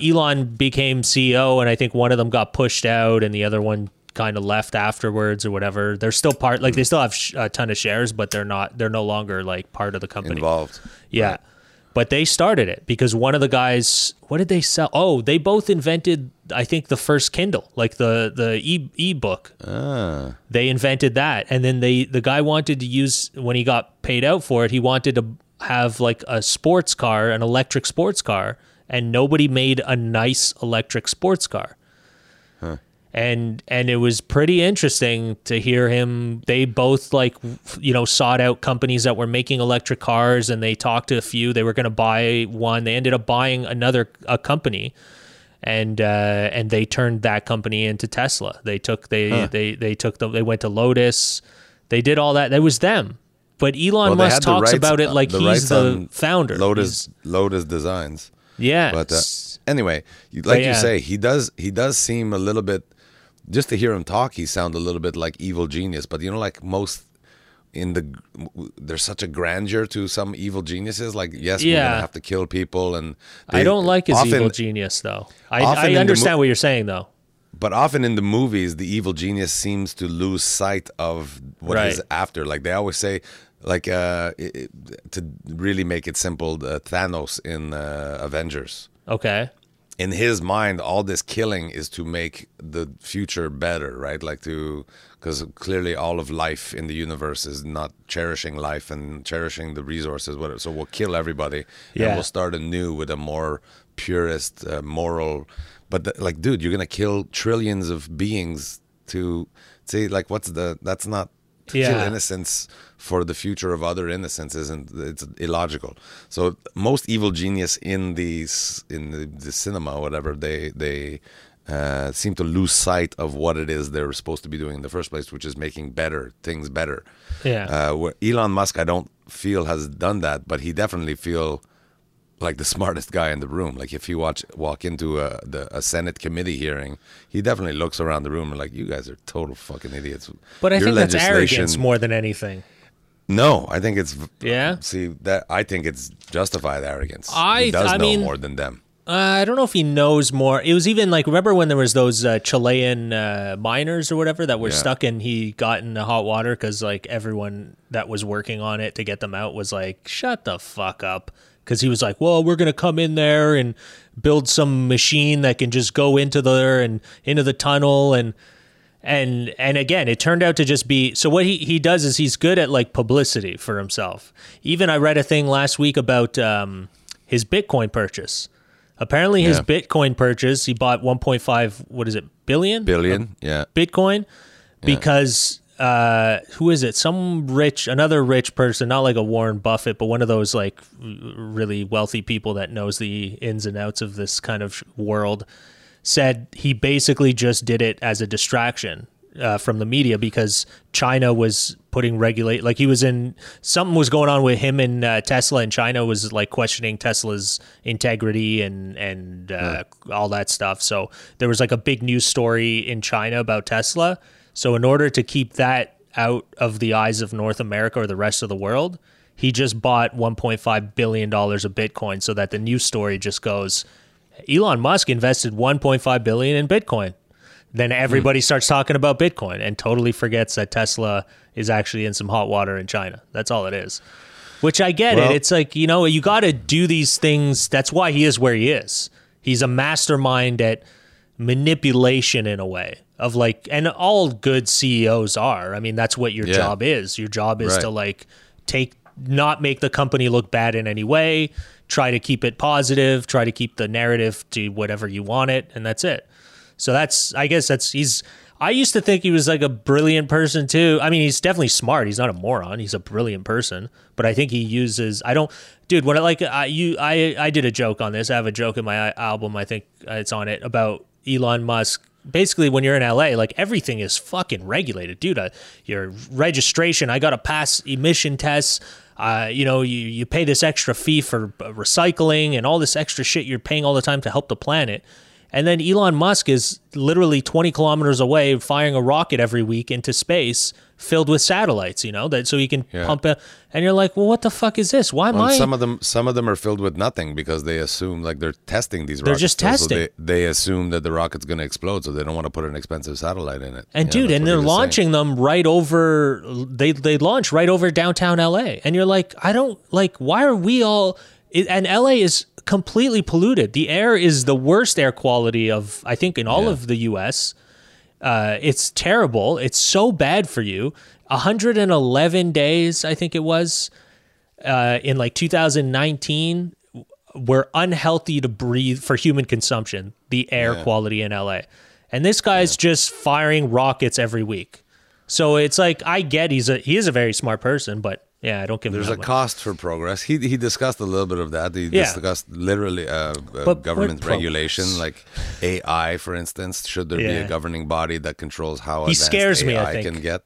Elon became CEO, and I think one of them got pushed out, and the other one kind of left afterwards or whatever. They're still part, like they still have sh- a ton of shares, but they're not. They're no longer like part of the company. Involved. Yeah. But they started it because one of the guys, what did they sell? Oh, they both invented, I think, the first Kindle, like the the e ebook. Ah. They invented that, and then they the guy wanted to use when he got paid out for it. He wanted to have like a sports car, an electric sports car, and nobody made a nice electric sports car and and it was pretty interesting to hear him. They both like you know sought out companies that were making electric cars and they talked to a few. They were going to buy one. They ended up buying another a company and uh, and they turned that company into Tesla. They took they they they took the they went to Lotus. They did all that. That was them. But Elon Well, Musk talks rights- about it like the he's the founder. Lotus He's- Lotus Designs. yeah But uh, anyway, like yeah. you say, he does he does seem a little bit. Just to hear him talk, he sound a little bit like evil genius. But you know, like most in the there's such a grandeur to some evil geniuses. Like yes, we're Yeah. gonna have to kill people, and I don't like his often- evil genius though I, I understand mo- what you're saying though But often in the movies, the evil genius seems to lose sight of what he's Right. after. Like they always say, like uh, it- to really make it simple, uh, Thanos in uh, Avengers. okay in his mind, all this killing is to make the future better, right? Like to, because clearly all of life in the universe is not cherishing life and cherishing the resources, whatever. So we'll kill everybody Yeah. and we'll start anew with a more purist, uh, moral. But the, like, dude, you're gonna kill trillions of beings to see, like, what's the? That's not to kill Yeah. innocence for the future of other innocence isn't it's illogical so most evil genius in these in the, the cinema whatever they they uh, seem to lose sight of what it is they're supposed to be doing in the first place which is making better things better Yeah. uh, where elon musk i don't feel has done that but he definitely feel like the smartest guy in the room. Like if you watch walk into a the, a Senate committee hearing, he definitely looks around the room and like you guys are total fucking idiots. But I Your think that's arrogance more than anything. No, I think it's Yeah? See that I think it's justified arrogance. I- he does I know mean- more than them. Uh, I don't know if he knows more. It was even like remember when there was those uh, Chilean uh, miners or whatever that were Yeah. stuck and he got in the hot water because like everyone that was working on it to get them out was like, shut the fuck up. Because he was like, well, we're gonna come in there and build some machine that can just go into there and into the tunnel and and and again it turned out to just be so what he, he does is he's good at like publicity for himself even i read a thing last week about um, his bitcoin purchase apparently his Yeah. bitcoin purchase he bought 1.5 what is it billion Billion. Yeah. bitcoin because uh who is it some rich another rich person not like a warren buffett but one of those like really wealthy people that knows the ins and outs of this kind of world said he basically just did it as a distraction uh, from the media because China was putting regulate like he was in something was going on with him and uh, Tesla and China was like questioning Tesla's integrity and and uh, all that stuff. So there was like a big news story in China about Tesla. So in order to keep that out of the eyes of North America or the rest of the world, he just bought 1.5 billion dollars of Bitcoin so that the news story just goes Elon Musk invested 1.5 billion in Bitcoin. Then everybody hmm. starts talking about Bitcoin and totally forgets that Tesla is actually in some hot water in China. That's all it is. Which I get Well- it. It's like, you know, you got to do these things. That's why he is where he is. He's a mastermind at manipulation in a way of like, and all good CEOs are. I mean, that's what your Yeah. job is. Your job is Right. to like take, not make the company look bad in any way, try to keep it positive, try to keep the narrative to whatever you want it, and that's it. So that's, I guess that's, he's, I used to think he was like a brilliant person too. I mean, he's definitely smart. He's not a moron. He's a brilliant person. But I think he uses, I don't, dude, when I like, I, you, I, I did a joke on this. I have a joke in my album. I think uh, it's on it about Elon Musk. Basically, when you're in LA, like everything is fucking regulated, dude. Uh, your registration, I got to pass emission tests. Uh, you know, you, you pay this extra fee for uh, recycling and all this extra shit you're paying all the time to help the planet. And then Elon Musk is literally 20 kilometers away firing a rocket every week into space filled with satellites, you know, that so he can Yeah. pump it. And you're like, well, what the fuck is this? Why am Well, I? some of them, some of them are filled with nothing because they assume like they're testing these. They're rockets just still, so testing. they, they assume that the rocket's going to explode, so they don't want to put an expensive satellite in it. and Yeah, dude, that's and they're he was saying. launching them right over. They they launch right over downtown LA, and you're like, I don't like. Why are we all? And LA is completely polluted. The air is the worst air quality of I think in all Yeah. of the U.S. Uh, it's terrible. It's so bad for you. 111 days, I think it was, uh, in like 2019, were unhealthy to breathe for human consumption. The air quality in LA, and this guy's just firing rockets every week. So it's like I get he's a he is a very smart person, but yeah, I don't give a There's a much. cost for progress. He he discussed a little bit of that. He Yeah. discussed literally uh, uh, government regulation, like AI, for instance. Should there be a governing body that controls how He advanced scares me, I think. can get?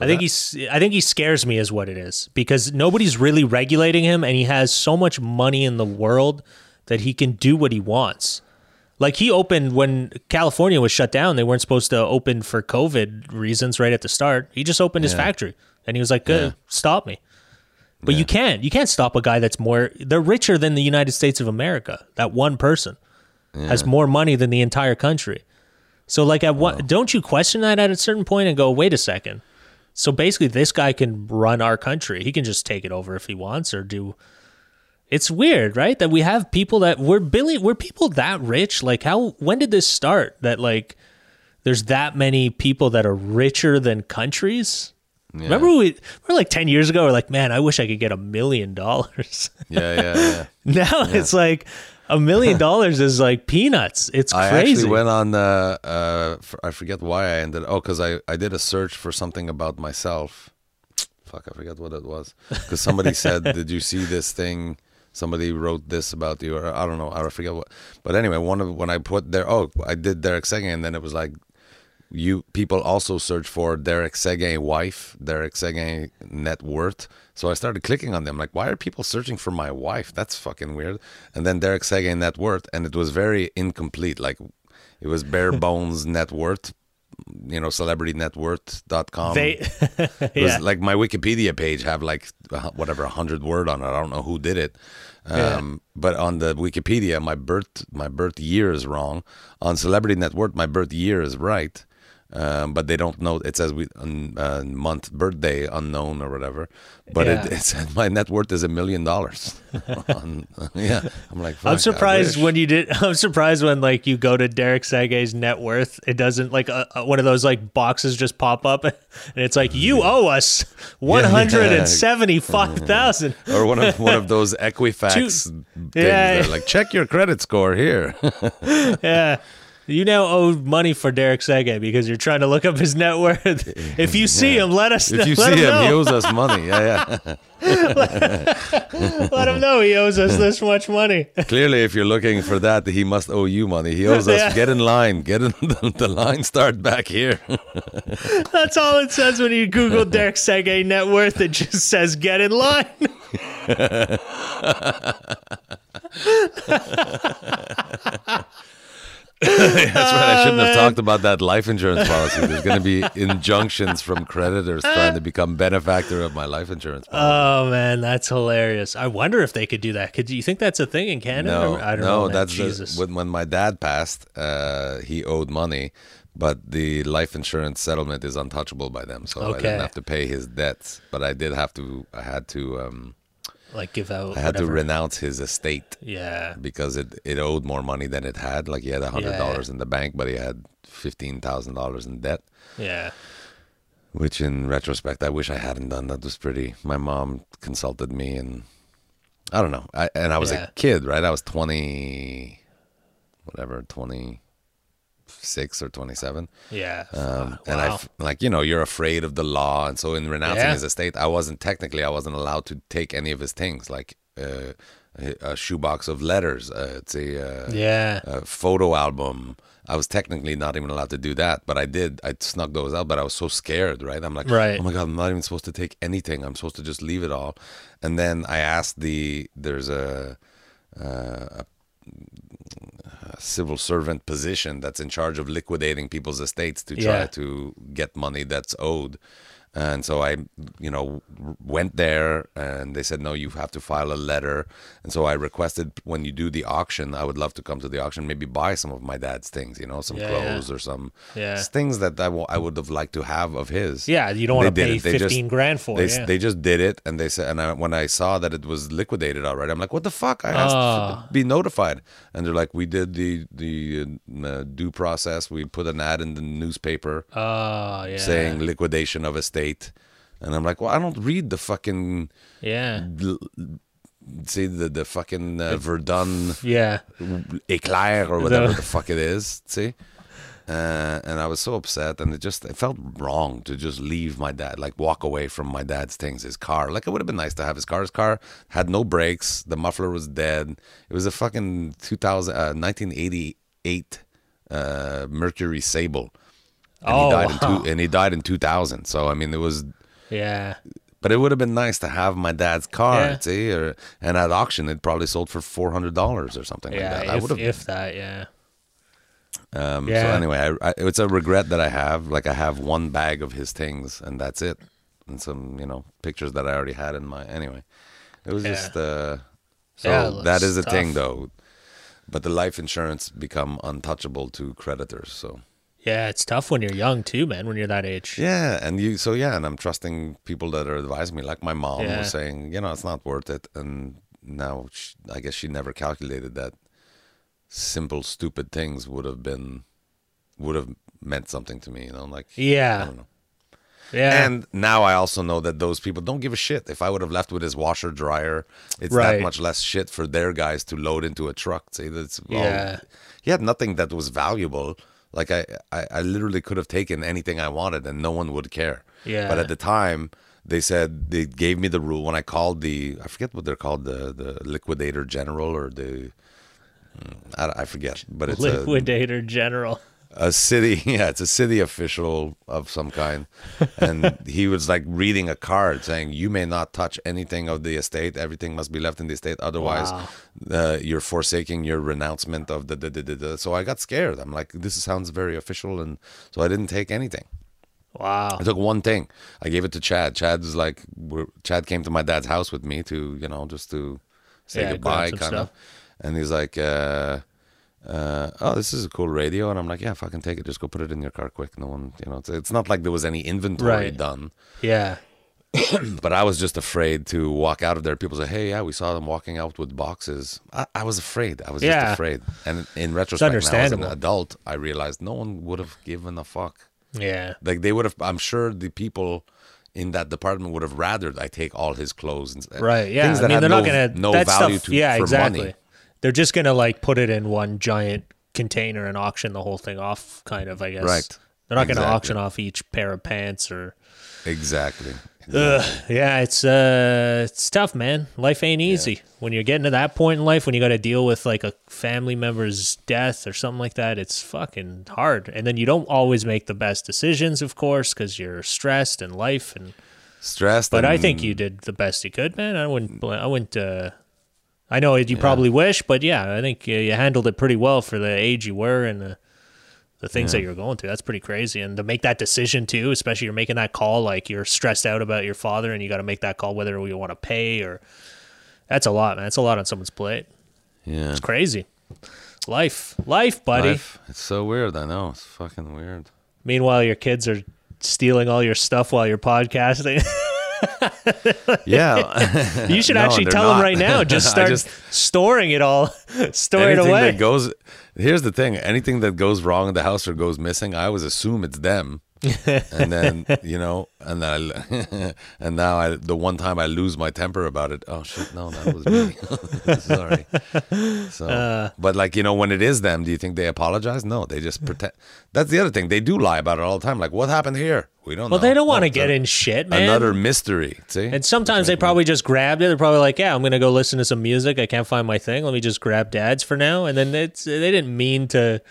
I think he's I think he scares me is what it is because nobody's really regulating him and he has so much money in the world that he can do what he wants. Like he opened when California was shut down, they weren't supposed to open for COVID reasons right at the start. He just opened his factory and he was like, "Good, Yeah. stop me." But you can't. You can't stop a guy that's more they're richer than the United States of America. That one person has more money than the entire country. So like at what don't you question that at a certain point and go, "Wait a second. So basically, this guy can run our country. He can just take it over if he wants or do. It's weird, right? That we have people that we're billion, we're people that rich. Like, how? When did this start? That like, there's that many people that are richer than countries. Remember we we're like ten years ago. We're like, man, I wish I could get a million dollars. Yeah, yeah, yeah. [LAUGHS] now it's like a million dollars is like peanuts. It's I crazy. actually went on. Uh, uh, f- I forget why I ended. Oh, because I I did a search for something about myself. Fuck, I forget what it was. Because somebody [LAUGHS] said, "Did you see this thing?" Somebody wrote this about you, or I don't know. I forget what. But anyway, one of when I put there, oh, I did Derek Seguin, and then it was like, you people also search for Derek Seguin wife, Derek Seguin net worth. So I started clicking on them, like, why are people searching for my wife? That's fucking weird. And then Derek Seguin net worth, and it was very incomplete. Like, it was bare [LAUGHS] bones net worth, you know, celebritynetworth.com. they, It [LAUGHS] yeah. was like my Wikipedia page have like whatever hundred word on it. I don't know who did it. Um, But on the Wikipedia, my birth my birth year is wrong. On Celebrity Net Worth, my birth year is right. Um, but they don't know. It says we uh, month, birthday unknown or whatever. But Yeah. it, it said my net worth is a million dollars. [LAUGHS] Yeah, I'm like, I'm surprised when you did. [LAUGHS] I'm surprised when like you go to Derek Seguin's net worth, it doesn't like uh, uh, one of those like boxes just pop up, [LAUGHS] and it's like you owe us one hundred and seventy five thousand. or one of one of those Equifax Two- things. Yeah. like, check your credit score here. Yeah. You now owe money for Derek Seguin because you're trying to look up his net worth. [LAUGHS] If you see him, let us. if you see him, him he owes us money. Yeah, yeah. [LAUGHS] let him know he owes us this much money. [LAUGHS] Clearly, if you're looking for that, he must owe you money. He owes us. Yeah. Get in line. Get in the, the line. Start back here. That's all it says when you Google Derek Seguin net worth. It just says get in line. [LAUGHS] That's right. I shouldn't have talked about that life insurance policy. There's going to be [LAUGHS] injunctions from creditors trying to become benefactor of my life insurance policy. Oh man, that's hilarious. I wonder if they could do that. Could you think that's a thing in Canada? no, I don't no, know. that's the- Jesus. when, when my dad passed. Uh, he owed money, but the life insurance settlement is untouchable by them, so I Okay. didn't have to pay his debts. But I did have to. I had to. Um, like give out. I had to renounce his estate Yeah. because it, it owed more money than it had. Like he had a hundred Yeah. dollars in the bank, but he had fifteen thousand dollars in debt. Yeah. Which, in retrospect, I wish I hadn't done. That was pretty. My mom consulted me, and I don't know. I, and I was Yeah. a kid, right? I was twenty, whatever, twenty six or twenty seven. Yeah. Um, and I like, you know, you're afraid of the law, and so in renouncing Yeah. his estate, I wasn't technically, I wasn't allowed to take any of his things, like uh, a, a shoebox of letters. Uh, it's a uh, yeah. a photo album. I was technically not even allowed to do that, but I did. I snuck those out, but I was so scared, right? I'm like, Right. oh my god, I'm not even supposed to take anything. I'm supposed to just leave it all. And then I asked the there's a, uh, a, civil servant position that's in charge of liquidating people's estates to try Yeah. to get money that's owed. And so I, you know, went there and they said, no, you have to file a letter. And so I requested when you do the auction, I would love to come to the auction, maybe buy some of my dad's things, you know, some Yeah, yeah. clothes or some Yeah. things that I I would have liked to have of his. Yeah, you don't want to pay didn't. They just- fifteen grand for They, it. Yeah. they just did it and they said, and I, when I saw that it was liquidated already, I'm like, what the fuck? I asked Ah. to be notified. And they're like, we did the, the uh, due process. We put an ad in the newspaper Oh yeah. saying liquidation of estate. And I'm like, well, I don't read the fucking Yeah. l- see the the fucking uh, Verdun Yeah. eclair or whatever The- the fuck it is. See, uh, and I was so upset, and it just it felt wrong to just leave my dad, like walk away from my dad's things, his car. Like it would have been nice to have his car. His car had no brakes. The muffler was dead. It was a fucking 2000, uh, 1988 uh, Mercury Sable. And Oh, he died in two, and he died in 2000. So I mean, it was Yeah. but it would have been nice to have my dad's car, Yeah. see, or and at auction it probably sold for four hundred dollars or something like Yeah. that. I If, would have. if that. Yeah. um, So Yeah. anyway, I, I, it's a regret that I have. Like I have one bag of his things, and that's it, and some you know pictures that I already had in my. Anyway, it was Yeah. just. Uh, so Yeah, that's is a thing, though. But the life insurance become untouchable to creditors. So Yeah. It's tough when you're young too, man. When you're that age. Yeah, and you so yeah, and I'm trusting people that are advising me, like my mom Yeah. was saying, you know, it's not worth it, and now she, I guess she never calculated that simple, stupid things would have been would have meant something to me, you know, like I Yeah. don't know. Yeah. And now I also know that those people don't give a shit. If I would have left with his washer dryer, it's Right. that much less shit for their guys to load into a truck. See, that's all- Yeah. he had nothing that was valuable. Like I, I, I literally could have taken anything I wanted and no one would care. Yeah. But at the time, they said they gave me the rule when I called the I forget what they're called the the liquidator general or the mm, I, I forget, but it's a, Liquidator General. A city [LAUGHS] yeah it's a city official of some kind and [LAUGHS] he was like reading a card saying you may not touch anything of the estate everything must be left in the estate otherwise Wow. uh, you're forsaking your renouncement of the, the, the, the, so i got scared i'm like this sounds very official and so i didn't take anything Wow. I took one thing. I gave it to Chad. Chad was like, we're, Chad came to my dad's house with me to, you know, just to say Yeah, goodbye, kind of. And he's like, uh, uh, "Oh, this is a cool radio," and I'm like, "Yeah, fucking take it. Just go put it in your car quick." No one, you know, it's, it's not like there was any inventory Right. done. Yeah. [CLEARS THROAT] But I was just afraid to walk out of there. People say, "Hey, yeah, we saw them walking out with boxes." I, I was afraid. I was Yeah. just afraid. And in retrospect, now as an adult, I realized no one would have given a fuck. Yeah. Like they would have. I'm sure the people in that department would have rather I take all his clothes and Right. Yeah. things I mean, they're no, not gonna no that value stuff, to Yeah, for exactly. money. They're just gonna like put it in one giant container and auction the whole thing off, kind of. I guess. Right. They're not gonna auction off each pair of pants or. Exactly. Ugh, yeah, it's uh, it's tough, man. Life ain't easy when you're getting to that point in life when you got to deal with like a family member's death or something like that. It's fucking hard, and then you don't always make the best decisions, of course, because you're stressed and life. And Stressed. but I think you did the best you could, man. I wouldn't. I wouldn't. Uh, I know you probably wish, but yeah, I think you, you handled it pretty well for the age you were and the, the things that you're going through. That's pretty crazy. And to make that decision too, especially you're making that call, like you're stressed out about your father, and you got to make that call whether you want to pay or. That's a lot, man. That's a lot on someone's plate. Yeah. It's crazy. Life, life, buddy. Life. It's so weird. I know. It's fucking weird. Meanwhile, your kids are stealing all your stuff while you're podcasting. [LAUGHS] [LAUGHS] Yeah. You should [LAUGHS] No, actually tell them right now. [LAUGHS] Just start just- storing it all, store it away. that goes. Here's the thing: anything that goes wrong in the house or goes missing, I always assume it's them. [LAUGHS] and then you know, and then I, [LAUGHS] and now I, the one time I lose my temper about it. Oh shit! No, that was me. [LAUGHS] Sorry. So, Uh. but like you know, when it is them, do you think they apologize? No, they just pretend. That's the other thing. They do lie about it all the time. Like, what happened here? We don't well, know. they don't want to get a- in shit, man. Another mystery. See, and sometimes they probably just grabbed it. They're probably like, "Yeah, I'm gonna go listen to some music. I can't find my thing. Let me just grab Dad's for now." And then it's they didn't mean to.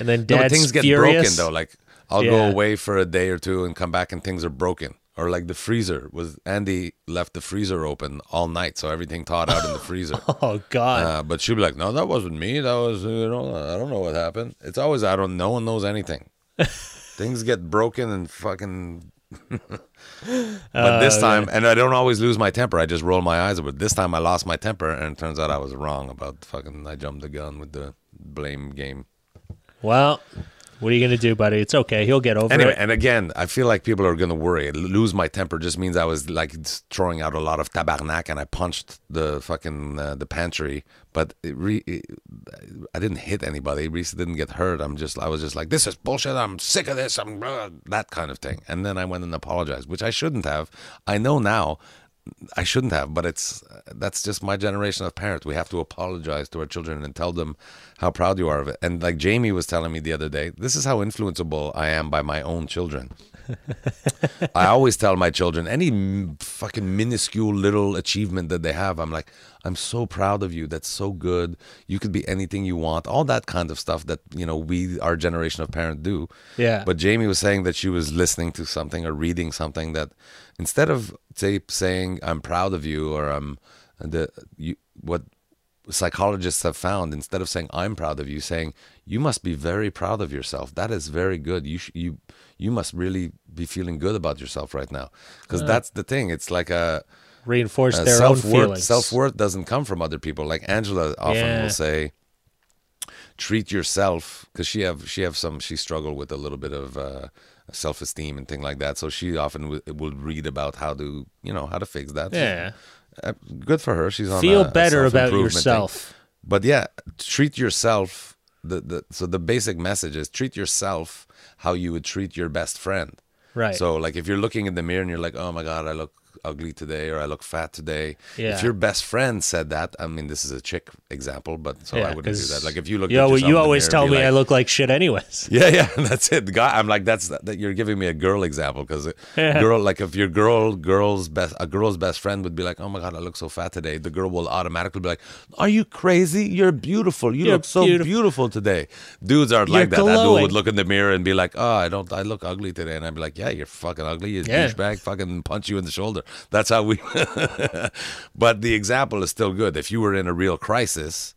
And then No, but things get furious. broken though. Like I'll Yeah. go away for a day or two and come back and things are broken. Or like the freezer was Andy left the freezer open all night, so everything thawed out in the freezer. [LAUGHS] Oh God. Uh, but she'd be like, "No, that wasn't me. That was you know, I don't know what happened." It's always I don't. No one knows anything. [LAUGHS] things get broken and fucking. [LAUGHS] but this Oh, time, and I don't always lose my temper. I just roll my eyes. But this time, I lost my temper, and it turns out I was wrong about fucking. I jumped the gun with the blame game. well, what are you gonna do, buddy? It's okay. He'll get over it. Anyway, it. and again, I feel like people are going to worry. Lose my temper just means I was like throwing out a lot of tabarnak and I punched the fucking uh, the pantry, but it re- I didn't hit anybody. Reese didn't get hurt. I'm just I was just like this is bullshit. I'm sick of this. I'm uh, that kind of thing. And then I went and apologized, which I shouldn't have. I know now. I shouldn't have, but it's that's just my generation of parents. We have to apologize to our children and tell them how proud you are of it. And like Jamie was telling me the other day, this is how influenceable I am by my own children. [LAUGHS] I always tell my children any m- fucking minuscule little achievement that they have, I'm like, I'm so proud of you. That's so good. You could be anything you want. All that kind of stuff that you know we, our generation of parents, do. Yeah. But Jamie was saying that she was listening to something or reading something that instead of say saying I'm proud of you or I'm the you what psychologists have found instead of saying I'm proud of you saying you must be very proud of yourself. That is very good. You sh- you you must really be feeling good about yourself right now. Because that's the thing. It's like a, Reinforce a their own self-worth feelings. self-worth doesn't come from other people. Like Angela often Yeah. will say treat yourself because she have she have some she struggled with a little bit of uh, self-esteem and thing like that. So she often w- will read about how to you know how to fix that. Yeah. uh, Uh, good for her she's on Feel a- a better about self-improvement thing. yourself. but yeah treat yourself the, the so the basic message is treat yourself how you would treat your best friend Right. so like if you're looking in the mirror and you're like oh my god i look ugly today or i look fat today Yeah. if your best friend said that i mean this is a chick example but so i wouldn't do that like if you look you, you always tell me be I look like shit anyways. [LAUGHS] yeah, yeah, that's it. The guy, I'm like, that's that you're giving me a girl example because Yeah. girl, like if your girl, girl's best, a girl's best friend would be like, oh my god, I look so fat today. The girl will automatically be like, are you crazy? You're beautiful. You You're look so beautiful. beautiful. today. Dudes are You're like that. That dude would look in the mirror and be like, oh, I don't, I look ugly today, and I'd be like, yeah, you're fucking ugly. You Yeah. douchebag. Fucking punch you in the shoulder. That's how we. [LAUGHS] but the example is still good. If you were in a real crisis.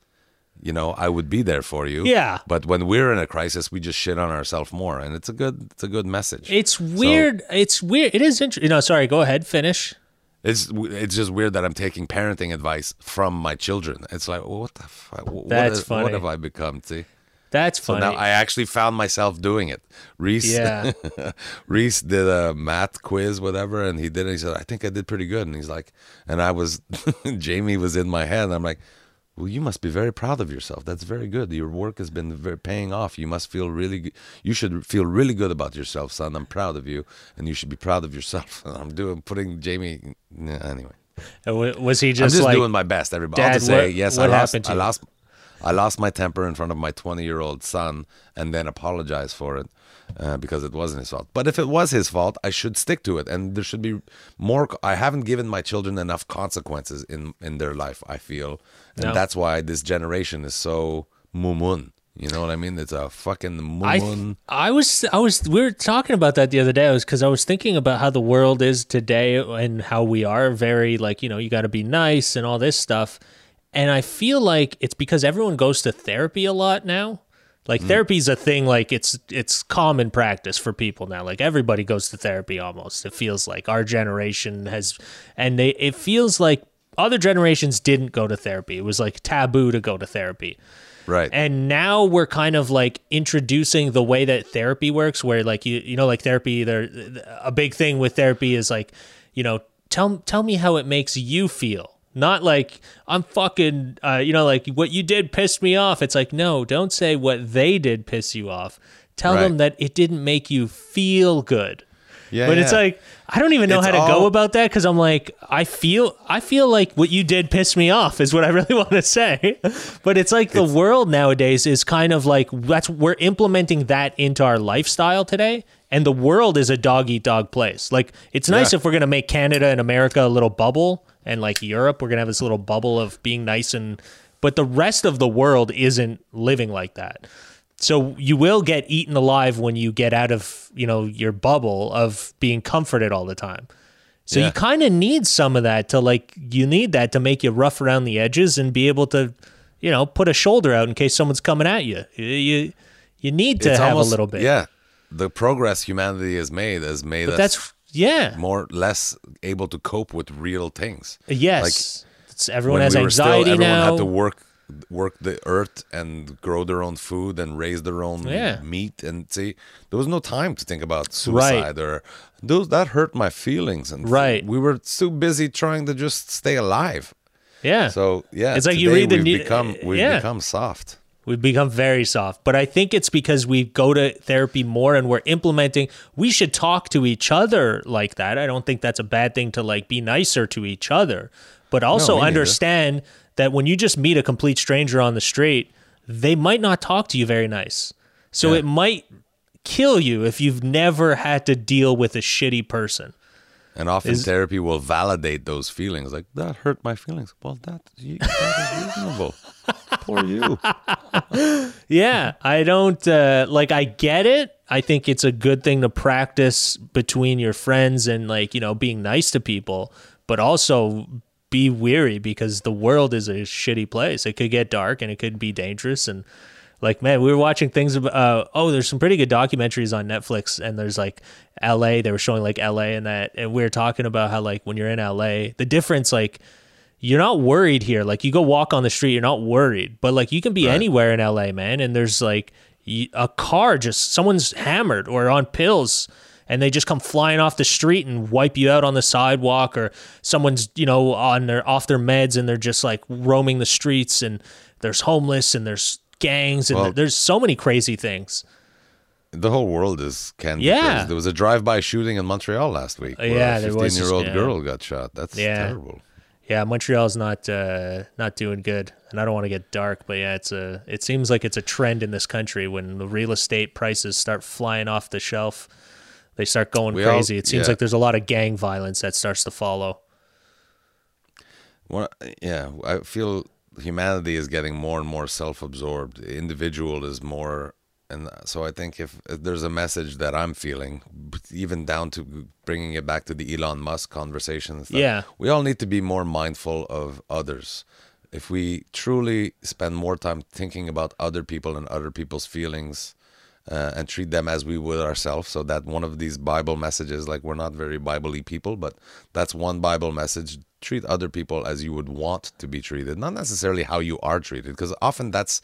You know, I would be there for you. Yeah. But when we're in a crisis, we just shit on ourselves more, and it's a good, it's a good message. It's weird. it's weird. It is interesting. No, sorry. Go ahead. Finish. It's it's just weird that I'm taking parenting advice from my children. It's like, well, what the fuck? What, That's is- funny. What have I become? See, That's so funny. now I actually found myself doing it. Reese, Yeah. [LAUGHS] Reese did a math quiz, whatever, and he did it. He said, "I think I did pretty good." And he's like, and I was, [LAUGHS] Jamie was in my head. And I'm like, well, you must be very proud of yourself. That's very good. Your work has been very paying off. You must feel really. g- You should feel really good about yourself, son. I'm proud of you, and you should be proud of yourself. And [LAUGHS] I'm doing putting Jamie. Anyway, was he just, I'm just, like doing my best. Everybody, I'll Dad, just say what- yes. what I lost. happened to I you? lost. I lost my temper in front of my 20 year old son, and then apologized for it uh, because it wasn't his fault. But if it was his fault, I should stick to it, and there should be more. I haven't given my children enough consequences in in their life. I feel, and No. that's why this generation is so mumun. You know what I mean? It's a fucking I, mumun. I was I was we were talking about that the other day. I was because I was thinking about how the world is today and how we are very like you know you got to be nice and all this stuff, and I feel like it's because everyone goes to therapy a lot now. Like therapy's a thing. Like it's it's common practice for people now. Like everybody goes to therapy almost. It feels like our generation has, and they it feels like other generations didn't go to therapy. It was like taboo to go to therapy. right. And now we're kind of like introducing the way that therapy works, where like you you know like therapy, there a big thing with therapy is like, you know, tell tell me how it makes you feel. Not like I'm fucking, uh, you know, like what you did pissed me off. It's like no, don't say what they did piss you off. Tell them that it didn't make you feel good. yeah, but it's like I don't even know It's how to go about that because I'm like I feel I feel like what you did pissed me off is what I really [LAUGHS] want to say. But it's like the world nowadays is kind of like that's we're implementing that into our lifestyle today, and the world is a dog eat dog place. Like it's nice Yeah. if we're gonna make Canada and America a little bubble, and like Europe we're gonna have this little bubble of being nice and. But the rest of the world isn't living like that. So you will get eaten alive when you get out of, you know, your bubble of being comforted all the time. So Yeah. you kind of need some of that to like you need that to make you rough around the edges and be able to, you know, put a shoulder out in case someone's coming at you. You you, need to It's have almost- a little bit. Yeah, the progress humanity has made has made But us that's yeah. more less able to cope with real things. Yes. it's, everyone has we were still, anxiety everyone now. had to work work the earth and grow their own food and raise their own Yeah. meat and see there was no time to think about suicide or those that hurt my feelings and Right. we were too busy trying to just stay alive yeah. so yeah It's like you read the we've ne- become we've yeah. become soft We've become very soft. But I think it's because we go to therapy more and we're implementing we should talk to each other like that. I don't think that's a bad thing to like be nicer to each other. But also neither. understand that when you just meet a complete stranger on the street, they might not talk to you very nice. So Yeah. it might kill you if you've never had to deal with a shitty person. And often Is- therapy will validate those feelings like that hurt my feelings well that, that is reasonable [LAUGHS] poor you Yeah, I don't uh, like. I get it. I think it's a good thing to practice between your friends and like you know being nice to people, but also be weary because the world is a shitty place. It could get dark and it could be dangerous and. Like man, we were watching things. About, uh, oh, there's some pretty good documentaries on Netflix, and there's like L.A. They were showing like L.A. and that, and we were talking about how like when you're in L.A. the difference like you're not worried here. Like you go walk on the street, you're not worried. But like you can be anywhere in LA, man, and there's like a car just someone's hammered or on pills and they just come flying off the street and wipe you out on the sidewalk or someone's, you know, on their off their meds and they're just like roaming the streets and there's homeless and there's gangs and Well- there's so many crazy things. the whole world is can be Yeah. crazy. there was a drive-by shooting in montreal last week where yeah, a fifteen-year-old yeah. girl got shot that's Yeah. terrible Yeah, Montreal's not uh, not doing good, and I don't want to get dark, but yeah, it's a. It seems like it's a trend in this country when the real estate prices start flying off the shelf. They start going We all- crazy. it seems yeah. like there's a lot of gang violence that starts to follow. Well, yeah, I feel humanity is getting more and more self-absorbed. The individual is more, and so I think if, if there's a message that I'm feeling, even down to bringing it back to the Elon Musk conversation, and Yeah. we all need to be more mindful of others. If we truly spend more time thinking about other people and other people's feelings, uh, and treat them as we would ourselves. So that one of these Bible messages, like we're not very Bible-y people, but that's one Bible message. Treat other people as you would want to be treated, not necessarily how you are treated, because often that's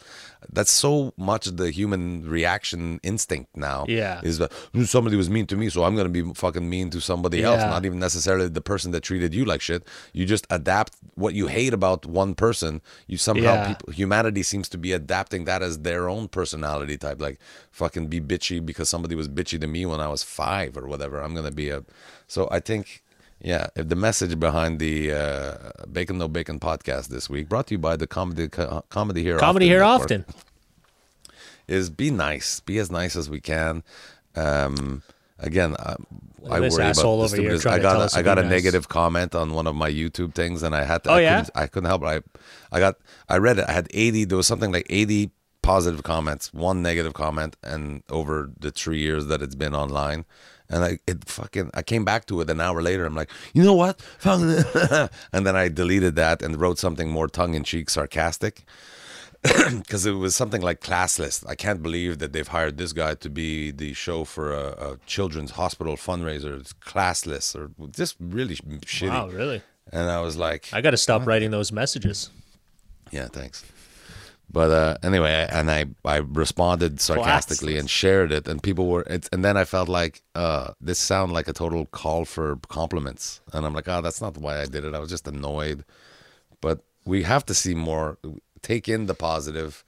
that's so much the human reaction instinct now. Yeah. is that "Hmm, somebody was mean to me, so I'm gonna be fucking mean to somebody else. Yeah. Not even necessarily the person that treated you like shit. You just adapt what you hate about one person. You somehow Yeah. people, humanity seems to be adapting that as their own personality type. Like fucking be bitchy because somebody was bitchy to me when I was five or whatever. I'm gonna be a. So I think. Yeah, if the message behind the uh, Bacon No Bacon podcast this week, brought to you by the comedy co- comedy here, Comedy Often here Network, often. is be nice, be as nice as we can. Um, again, I, I worry about over here I got a- I got a nice. negative comment on one of my YouTube things, and I had to. Oh, I yeah? couldn't, I couldn't help it. I I got I read it. I had eighty. There was something like eighty positive comments, one negative comment, and over the three years that it's been online. And I it fucking I came back to it an hour later. I'm like, you know what? [LAUGHS] and then I deleted that and wrote something more tongue in cheek, sarcastic [CLEARS THROAT] because it was something like classless. I can't believe that they've hired this guy to be the show for a, a children's hospital fundraiser. It's classless or just really sh- shitty. Wow, really? And I was like, I got to stop writing those messages. yeah, thanks. But uh, anyway, and I, I responded sarcastically and shared it, and people were, it's, and then I felt like uh, this sounded like a total call for compliments, and I'm like, oh, that's not why I did it. I was just annoyed. But we have to see more, take in the positive,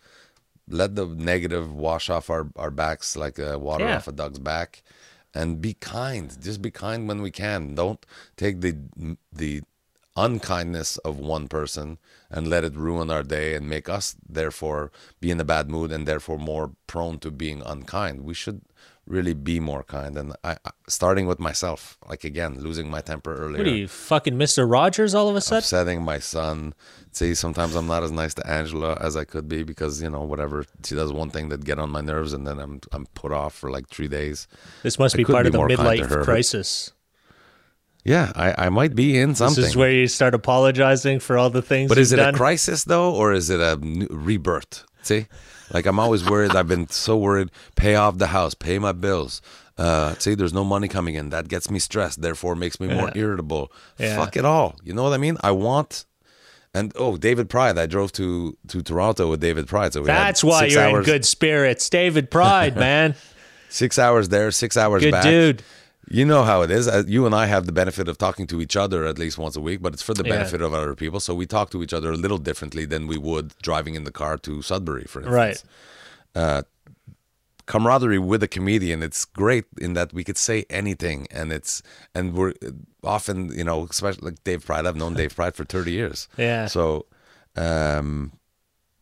let the negative wash off our, our backs like uh, water Yeah. off a dog's back, and be kind. Just be kind when we can. Don't take the the unkindness of one person and let it ruin our day and make us therefore be in a bad mood and therefore more prone to being unkind. We should really be more kind and I, I starting with myself like again losing my temper earlier What are you, fucking Mr. Rogers all of a sudden? upsetting my son see sometimes i'm not as nice to angela as i could be because you know whatever she does one thing that get on my nerves and then i'm i'm put off for like three days This must I be part of the more kind to midlife crisis. Yeah i i might be in something This is where you start apologizing for all the things But is it done. a crisis though, or is it a rebirth? See, like I'm always worried. I've been so worried. Pay off the house, pay my bills. Uh, see, there's no money coming in. That gets me stressed. Therefore, makes me more Yeah. irritable. Yeah. Fuck it all. You know what I mean? I want. And oh, David Pride. I drove to to Toronto with David Pride. So That's why you're hours, in good spirits. David Pride, [LAUGHS] man. Six hours there, six hours Good back. dude. You know how it is. Uh, You and I have the benefit of talking to each other at least once a week, but it's for the Yeah. benefit of other people. So we talk to each other a little differently than we would driving in the car to Sudbury, for instance. Right. Camaraderie with a comedian, it's great in that we could say anything, and it's and we're uh, often, you know, especially like Dave Pride. I've known Dave Pride for thirty years. [LAUGHS] Yeah. So, um,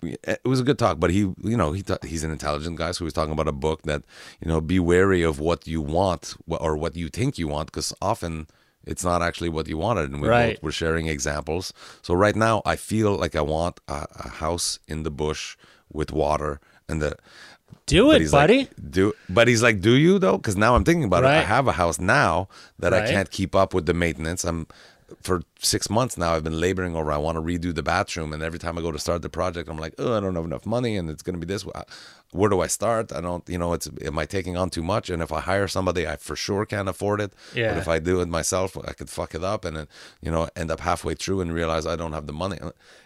it was a good talk, but he, you know, he th- he's an intelligent guy, so he was talking about a book that, you know, be wary of what you want or what you think you want, because often it's not actually what you wanted, and we Right. both were sharing examples. So right now, I feel like I want a, a house in the bush with water and the. Do it, buddy. Like, do but he's like, do you though? Because now I'm thinking about it. I have a house now that I can't keep up with the maintenance. I'm for six months now. I've been laboring over. I want to redo the bathroom, and every time I go to start the project, I'm like, oh, I don't have enough money, and it's going to be this. Where do I start? I don't. You know, it's am I taking on too much? And if I hire somebody, I for sure can't afford it. Yeah. But if I do it myself, I could fuck it up, and then you know end up halfway through and realize I don't have the money.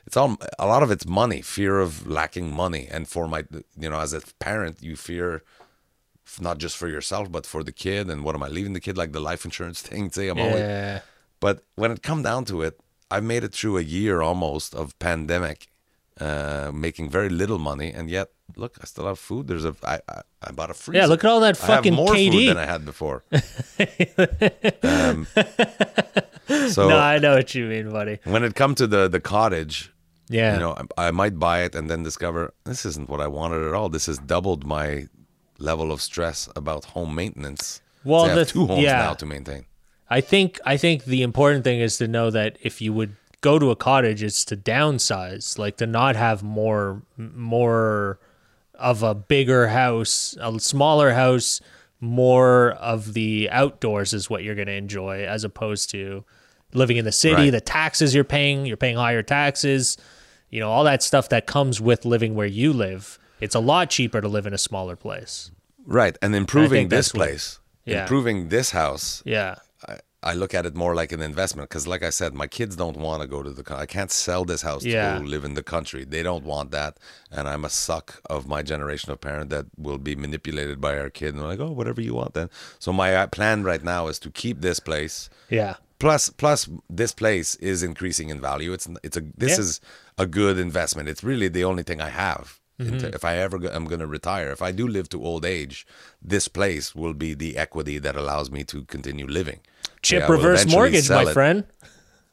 It's all a lot of it's money, fear of lacking money, and for my you know as a parent, you fear not just for yourself but for the kid and what am i leaving the kid like the life insurance [LAUGHS] thing say i'm always Yeah. But when it come down to it i made it through a year almost of pandemic uh making very little money and yet look i still have food there's a i i, I bought a freezer Yeah, look at all that fucking I have more food KD. than i had before [LAUGHS] um, so no, I know what you mean, buddy. when it come to the the cottage Yeah. you know I, I might buy it and then discover this isn't what i wanted at all this has doubled my level of stress about home maintenance Well, So I have the- two homes yeah. now to maintain I think I think the important thing is to know that if you would go to a cottage, it's to downsize, like to not have more more of a bigger house, a smaller house, more of the outdoors is what you're going to enjoy, as opposed to living in the city. Right. The taxes you're paying, you're paying higher taxes, you know, all that stuff that comes with living where you live. It's a lot cheaper to live in a smaller place. Right, and improving this that's what- place, Yeah. improving this house. Yeah. I, look at it more like an investment because, like I said, my kids don't want to go to the. I can't sell this house Yeah. to go live in the country. They don't want that, and I'm a suck of my generation of parent that will be manipulated by our kid and they're like, oh, whatever you want then. So my uh, plan right now is to keep this place. Yeah. Plus, plus, this place is increasing in value. It's it's a this Yeah. is a good investment. It's really the only thing I have. Mm-hmm. If I ever go, I'm going to retire, if I do live to old age, this place will be the equity that allows me to continue living. Chip Yeah, reverse mortgage, my it. friend.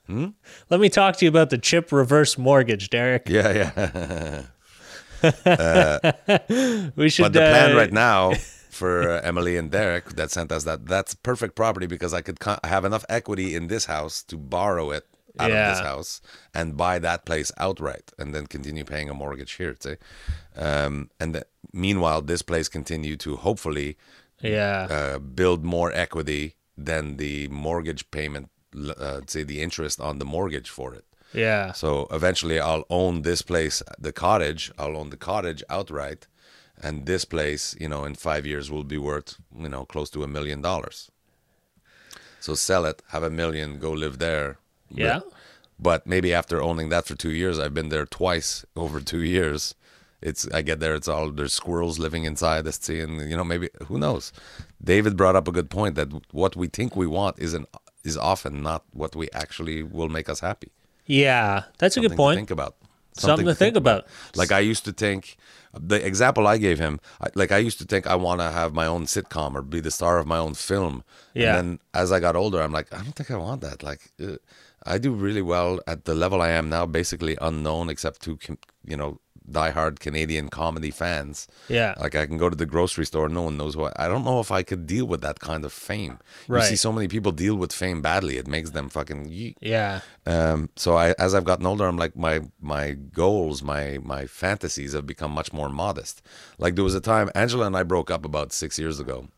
Hmm? Let me talk to you about the chip reverse mortgage, Derek. Yeah, yeah. [LAUGHS] We should. but the plan uh, right now [LAUGHS] for uh, Emily and Derek that sent us that that's perfect property because I could co- have enough equity in this house to borrow it out of this house and buy that place outright and then continue paying a mortgage here. Um, and that, meanwhile, this place continue to hopefully Yeah. uh, build more equity than the mortgage payment, uh, say the interest on the mortgage for it. yeah. So eventually, I'll own this place, the cottage. I'll own the cottage outright, and this place, you know, in five years will be worth, you know, close to a million dollars. So sell it, have a million, go live there. Yeah. But maybe after owning that for two years, I've been there twice [LAUGHS] over two years. It's I get there, it's all there's squirrels living inside the sea, and you know maybe who knows. David brought up a good point that what we think we want isn't is often not what we actually will make us happy Yeah. That's a good something to point. think about. Something to think about. Like I used to think, the example I gave him, I, like I used to think I want to have my own sitcom or be the star of my own film. Yeah. And then as I got older, I'm like, I don't think I want that. Like, uh, I do really well at the level I am now, basically unknown except to, you know, diehard Canadian comedy fans. Yeah. Like I can go to the grocery store, no one knows who I, I don't know if I could deal with that kind of fame. Right. You see so many people deal with fame badly. It makes them fucking yeet. Yeah. Um, so I, as I've gotten older, I'm like my my goals, my my fantasies have become much more modest. Like there was a time Angela and I broke up about six years ago,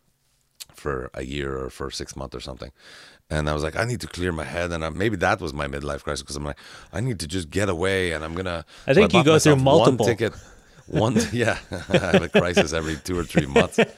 for a year or for six months or something, and I was like, I need to clear my head, and I, maybe that was my midlife crisis because I'm like, I need to just get away, and I'm gonna. I so think you go through multiple. One ticket, one [LAUGHS] yeah, [LAUGHS] I have a crisis every two or three months. [LAUGHS]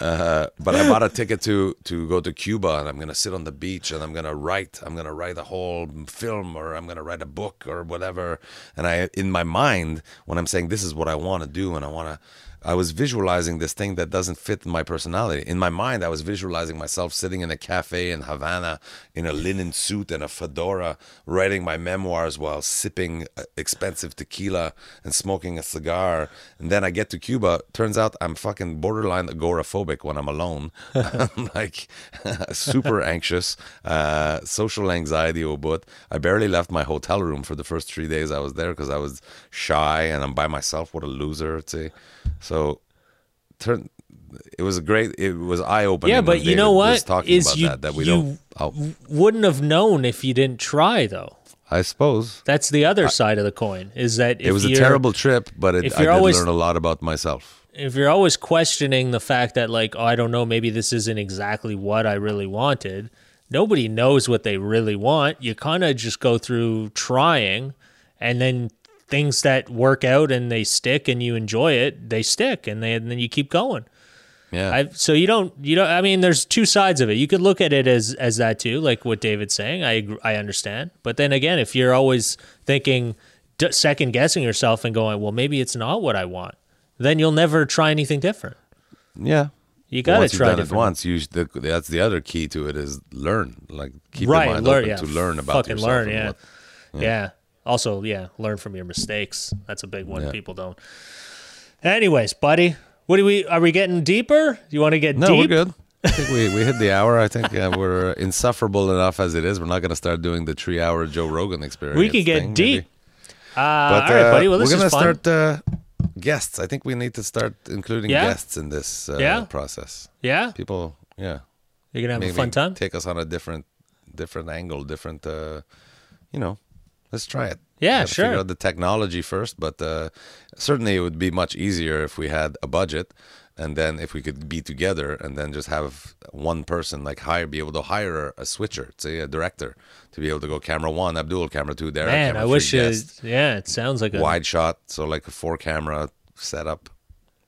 Uh, but I bought a ticket to to go to Cuba, and I'm gonna sit on the beach, and I'm gonna write. I'm gonna write a whole film, or I'm gonna write a book, or whatever. And I, in my mind, when I'm saying this is what I want to do, and I want to, I was visualizing this thing that doesn't fit my personality. In my mind, I was visualizing myself sitting in a cafe in Havana in a linen suit and a fedora, writing my memoirs while sipping uh, expensive tequila and smoking a cigar. And then I get to Cuba. Turns out I'm fucking borderline agoraphobic when I'm alone. [LAUGHS] I'm like [LAUGHS] super anxious, uh, social anxiety au bout. I barely left my hotel room for the first three days I was there because I was shy and I'm by myself. What a loser, I'd say. So, turn. It was a great. It was eye opening. Yeah, but you know what? Talking Is about you- that, that we don't. Oh, Wouldn't have known if you didn't try, though. I suppose That's the other side of the coin. Is that if it was a terrible trip, but it, I did always- learn a lot about myself. if you're always questioning the fact that like oh i don't know maybe this isn't exactly what i really wanted nobody knows what they really want you kind of just go through trying and then things that work out and they stick and you enjoy it they stick and, they, and then you keep going Yeah, I, so you don't you don't i mean there's two sides of it you could look at it as as that too like what david's saying i i understand but then again if you're always thinking second guessing yourself and going well maybe it's not what i want then you'll never try anything different yeah. you got to try it once, you the, that's the other key to it is learn. Like keep right your mind learn open yeah to learn about fucking yourself. learn yeah. what- yeah also yeah learn from your mistakes that's a big one Yeah. people don't anyways buddy what do we are we getting deeper Do you want to get No, deep we're good. I think we, we hit the hour. I think uh, we're insufferable enough as it is. We're not going to start doing the three hour Joe Rogan experience. we could get thing, deep uh, But all right uh, buddy well this we're gonna start uh, guests. I think we need to start including Yeah? guests in this uh, Yeah? process. yeah People, yeah, you're gonna have maybe a fun time Take us on a different, different angle, different. Uh, you know, let's try it. Yeah, Gotta Figure sure. out the technology first, but uh, certainly it would be much easier if we had a budget, and then if we could be together, and then just have one person like hire, be able to hire a switcher, say a director, to be able to go camera one, Abdul, camera two, there. Man, camera I wish it. Yeah, it sounds like a wide shot, so like a four camera setup.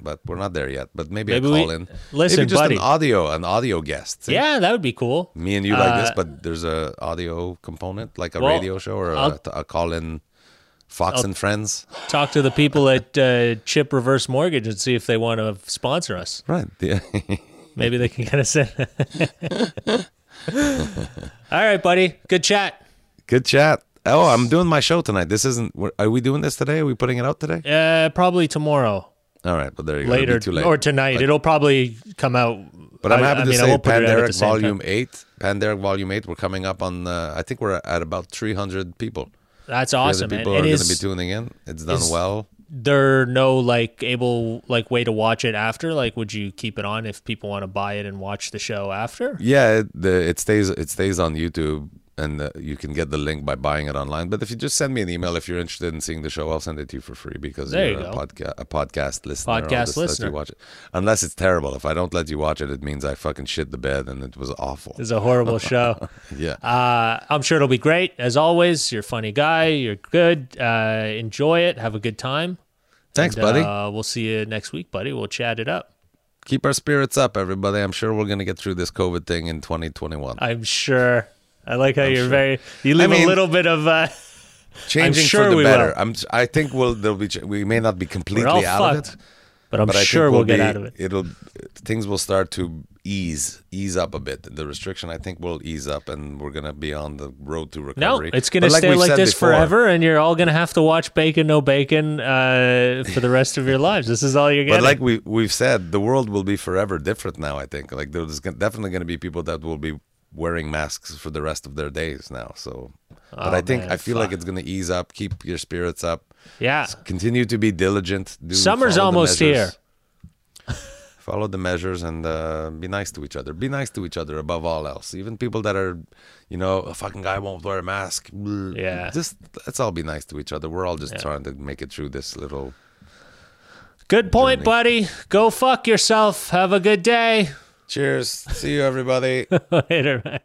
But we're not there yet. But maybe, Maybe a we- call in. listen, maybe just buddy. an audio, an audio guest. see? Yeah, that would be cool. Me and you like this, Uh, but there's a audio component, like a Well, radio show or a, I'll- a call in. Fox and Friends. Talk to the people at [LAUGHS] uh, Chip Reverse Mortgage and see if they want to sponsor us. Right. Yeah. [LAUGHS] Maybe they can kind of send. All right, buddy. Good chat. Good chat. Oh, I'm doing my show tonight. This isn't. Are we doing this today? Are we putting it out today? Uh, probably tomorrow, All right, but there you go. Later, too late. or tonight. But- It'll probably come out. But I'm happy I to mean, say won't put it out at the Panderic Volume time. 8. Panderic Volume 8, we're coming up on, uh, I think we're at about 300 people. That's awesome, people And are going to be tuning in. It's done is- well. there no like able like way to watch it after? Like, would you keep it on if people want to buy it and watch the show after? Yeah, it, the, it stays it stays on YouTube, and uh, you can get the link by buying it online. But if you just send me an email if you're interested in seeing the show, I'll send it to you for free because There you're you a, podca- a podcast listener. Podcast listener. you watch it. Unless it's terrible. If I don't let you watch it, it means I fucking shit the bed and it was awful. It's a horrible [LAUGHS] show. Yeah. Uh, I'm sure it'll be great. As always, you're a funny guy. You're good. Uh, enjoy it. Have a good time. Thanks, And, buddy. Uh, we'll see you next week, buddy. We'll chat it up. Keep our spirits up, everybody. I'm sure we're gonna get through this COVID thing in 2021. I'm sure. I like how you're sure. very. You leave mean- a little bit of. Uh, Changing sure for the better. I'm. I think we'll. There'll be. We may not be completely out of it, but I'm but I sure we'll get be- out of it. It'll. Things will start to ease, ease up a bit. The restriction, I think, will ease up, and we're gonna be on the road to recovery. No, it's gonna But like stay we've like this before, forever, and you're all gonna have to watch Bacon No Bacon uh, for the rest of your [LAUGHS] lives. This is all you're But getting. like we we've said, the world will be forever different now. I think like there's definitely going to be people that will be wearing masks for the rest of their days now. So, but Oh, I think man, I feel like it's going to ease up. Keep your spirits up. yeah, Continue to be diligent. Do Summer's almost here. [LAUGHS] Follow the measures and uh, be nice to each other. Be nice to each other above all else. Even people that are, you know, a fucking guy won't wear a mask. Yeah. Just let's all be nice to each other. We're all just trying to make it through this little. Good point, Journey. buddy. Go fuck yourself. Have a good day. Cheers. See you, everybody. [LAUGHS] Later, man.